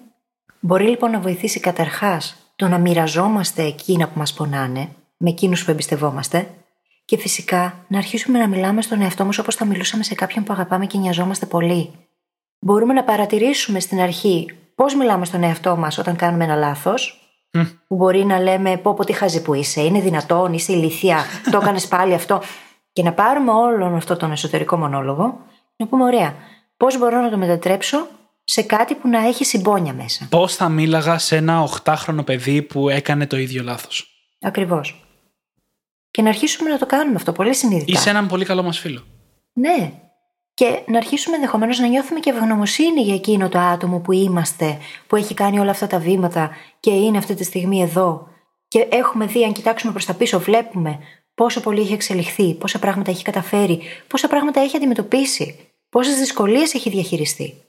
Μπορεί λοιπόν να βοηθήσει καταρχάς το να μοιραζόμαστε εκείνα που μας πονάνε με εκείνους που εμπιστευόμαστε και φυσικά να αρχίσουμε να μιλάμε στον εαυτό μας όπως θα μιλούσαμε σε κάποιον που αγαπάμε και νοιαζόμαστε πολύ. Μπορούμε να παρατηρήσουμε στην αρχή πώς μιλάμε στον εαυτό μας όταν κάνουμε ένα λάθος, που μπορεί να λέμε πω πω τι χαζή που είσαι, είναι δυνατόν, είσαι ηλικία, <laughs> το έκανες πάλι αυτό. Και να πάρουμε όλον αυτό τον εσωτερικό μονόλογο, να πούμε ωραία, πώς μπορώ να το μετατρέψω σε κάτι που να έχει συμπόνια μέσα. Πώς θα μίλαγα σε ένα 8χρονο παιδί που έκανε το ίδιο λάθος; Ακριβώς. Και να αρχίσουμε να το κάνουμε αυτό πολύ συνειδητά. Είσαι έναν πολύ καλό μας φίλο. Ναι. Και να αρχίσουμε ενδεχομένως να νιώθουμε και ευγνωμοσύνη για εκείνο το άτομο που είμαστε, που έχει κάνει όλα αυτά τα βήματα και είναι αυτή τη στιγμή εδώ. Και έχουμε δει, αν κοιτάξουμε προς τα πίσω, βλέπουμε πόσο πολύ έχει εξελιχθεί, πόσα πράγματα έχει καταφέρει, πόσα πράγματα έχει αντιμετωπίσει, πόσες δυσκολίες έχει διαχειριστεί.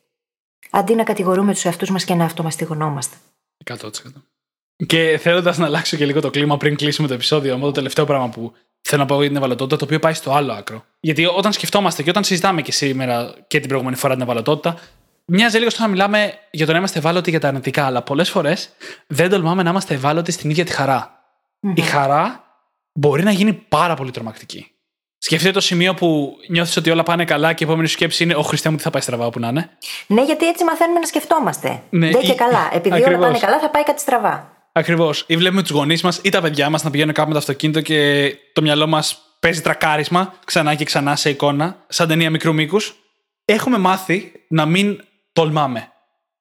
Αντί να κατηγορούμε τους εαυτούς μας και να αυτομαστιγωνόμαστε. 100%. Και θέλοντας να αλλάξω και λίγο το κλίμα πριν κλείσουμε το επεισόδιο, μου το τελευταίο πράγμα που θέλω να πω για την ευαλωτότητα, το οποίο πάει στο άλλο άκρο. Γιατί όταν σκεφτόμαστε και όταν συζητάμε και σήμερα και την προηγούμενη φορά την ευαλωτότητα, μοιάζει λίγο στο να μιλάμε για το να είμαστε ευάλωτοι για τα αρνητικά, αλλά πολλές φορές δεν τολμάμε να είμαστε ευάλωτοι στην ίδια τη χαρα Η χαρά μπορεί να γίνει πάρα πολύ τρομακτική. Σκεφτείτε το σημείο που νιώθεις ότι όλα πάνε καλά και η επόμενη σου σκέψη είναι: Ο Χριστέ μου, τι θα πάει στραβά όπου να είναι. Ναι, γιατί έτσι μαθαίνουμε να σκεφτόμαστε. Ναι, Δεν και ή- καλά. <laughs> Επειδή Ακριβώς. όλα πάνε καλά, θα πάει κάτι στραβά. Ακριβώς. Ή βλέπουμε τους γονείς μας ή τα παιδιά μας να πηγαίνουν κάπου με το αυτοκίνητο και το μυαλό μας παίζει τρακάρισμα ξανά και ξανά σε εικόνα, σαν ταινία μικρού μήκους. Έχουμε μάθει να μην τολμάμε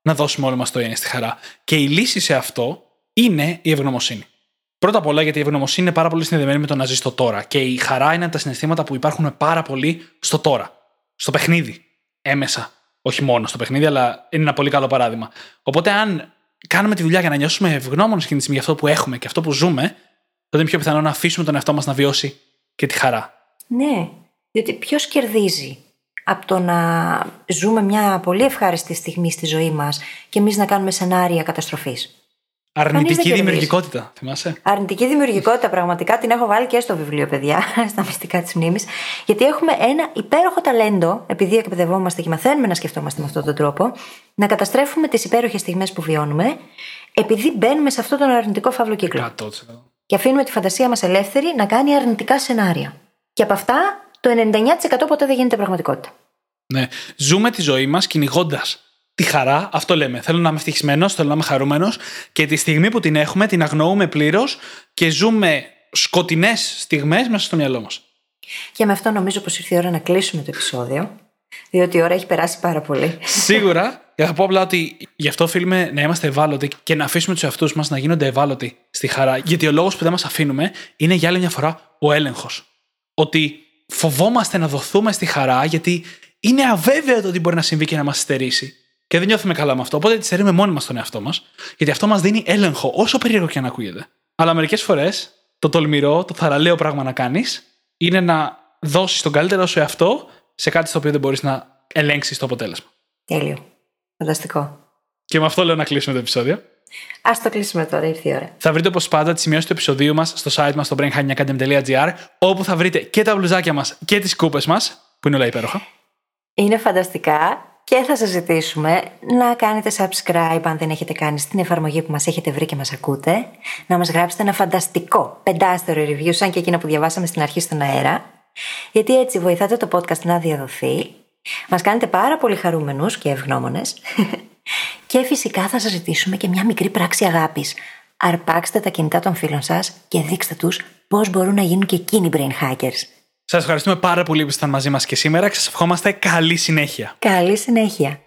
να δώσουμε όλο μας το είναι στη χαρά. Και η λύση σε αυτό είναι η ευγνωμοσύνη. Πρώτα απ' όλα γιατί η ευγνωμοσύνη είναι πάρα πολύ συνδεδεμένη με το να ζεις στο τώρα. Και η χαρά είναι από τα συναισθήματα που υπάρχουν πάρα πολύ στο τώρα. Στο παιχνίδι. Έμεσα. Όχι μόνο στο παιχνίδι, αλλά είναι ένα πολύ καλό παράδειγμα. Οπότε, αν κάνουμε τη δουλειά για να νιώσουμε ευγνώμονες εκείνη τη στιγμή για αυτό που έχουμε και αυτό που ζούμε, τότε είναι πιο πιθανό να αφήσουμε τον εαυτό μας να βιώσει και τη χαρά. Ναι, διότι ποιος κερδίζει από το να ζούμε μια πολύ ευχάριστη στιγμή στη ζωή μας και εμείς να κάνουμε σενάρια καταστροφής; Αρνητική κερδίζεις. δημιουργικότητα, θυμάσαι; Αρνητική δημιουργικότητα πραγματικά την έχω βάλει και στο βιβλίο, παιδιά, <laughs> στα μυστικά της μνήμης. Γιατί έχουμε ένα υπέροχο ταλέντο, επειδή εκπαιδευόμαστε και μαθαίνουμε να σκεφτόμαστε με αυτόν τον τρόπο, να καταστρέφουμε τις υπέροχες στιγμές που βιώνουμε, επειδή μπαίνουμε σε αυτόν τον αρνητικό φαύλο κύκλο. 100%. Και αφήνουμε τη φαντασία μας ελεύθερη να κάνει αρνητικά σενάρια. Και από αυτά, το 99% ποτέ δεν γίνεται πραγματικότητα. Ναι. Ζούμε τη ζωή μας κυνηγώντας τη χαρά. Αυτό λέμε. Θέλω να είμαι ευτυχισμένος, θέλω να είμαι χαρούμενος. Και τη στιγμή που την έχουμε, την αγνοούμε πλήρως και ζούμε σκοτεινές στιγμές μέσα στο μυαλό μας. Και με αυτό νομίζω πως ήρθε η ώρα να κλείσουμε το επεισόδιο. Διότι η ώρα έχει περάσει πάρα πολύ. Σίγουρα. Και θα πω απλά ότι γι' αυτό οφείλουμε να είμαστε ευάλωτοι και να αφήσουμε τους εαυτούς μας να γίνονται ευάλωτοι στη χαρά. Γιατί ο λόγος που δεν μας αφήνουμε είναι για άλλη μια φορά ο έλεγχος. Ότι φοβόμαστε να δοθούμε στη χαρά γιατί είναι αβέβαιο το ότι μπορεί να συμβεί και να μας στερήσει. Και δεν νιώθουμε καλά με αυτό. Οπότε τη στερούμε μόνοι μας τον εαυτό μας. Γιατί αυτό μας δίνει έλεγχο, όσο περίεργο και αν ακούγεται. Αλλά μερικές φορές το τολμηρό, το θαραλέο πράγμα να κάνεις είναι να δώσεις τον καλύτερο σου εαυτό σε κάτι στο οποίο δεν μπορείς να ελέγξεις το αποτέλεσμα. Τέλειο. Φανταστικό. Και με αυτό λέω να κλείσουμε το επεισόδιο. Α το κλείσουμε τώρα, ήρθε η ώρα. Θα βρείτε όπως πάντα τις σημειώσεις του επεισοδίου μας στο site μας στο brainhackingacademy.gr, όπου θα βρείτε και τα μπλουζάκια μας και τις κούπες μας, που είναι όλα υπέροχα. Είναι φανταστικά και θα σας ζητήσουμε να κάνετε subscribe αν δεν έχετε κάνει στην εφαρμογή που μας έχετε βρει και μας ακούτε, να μας γράψετε ένα φανταστικό πεντάστερο review σαν και εκείνα που διαβάσαμε στην αρχή στον αέρα, γιατί έτσι βοηθάτε το podcast να διαδοθεί, μας κάνετε πάρα πολύ χαρούμενους και ευγνώμονες <laughs> και φυσικά θα σας ζητήσουμε και μια μικρή πράξη αγάπης. Αρπάξτε τα κινητά των φίλων σας και δείξτε τους πώς μπορούν να γίνουν και εκείνοι brain hackers. Σας ευχαριστούμε πάρα πολύ που ήσασταν μαζί μας και σήμερα και σας ευχόμαστε καλή συνέχεια. Καλή συνέχεια.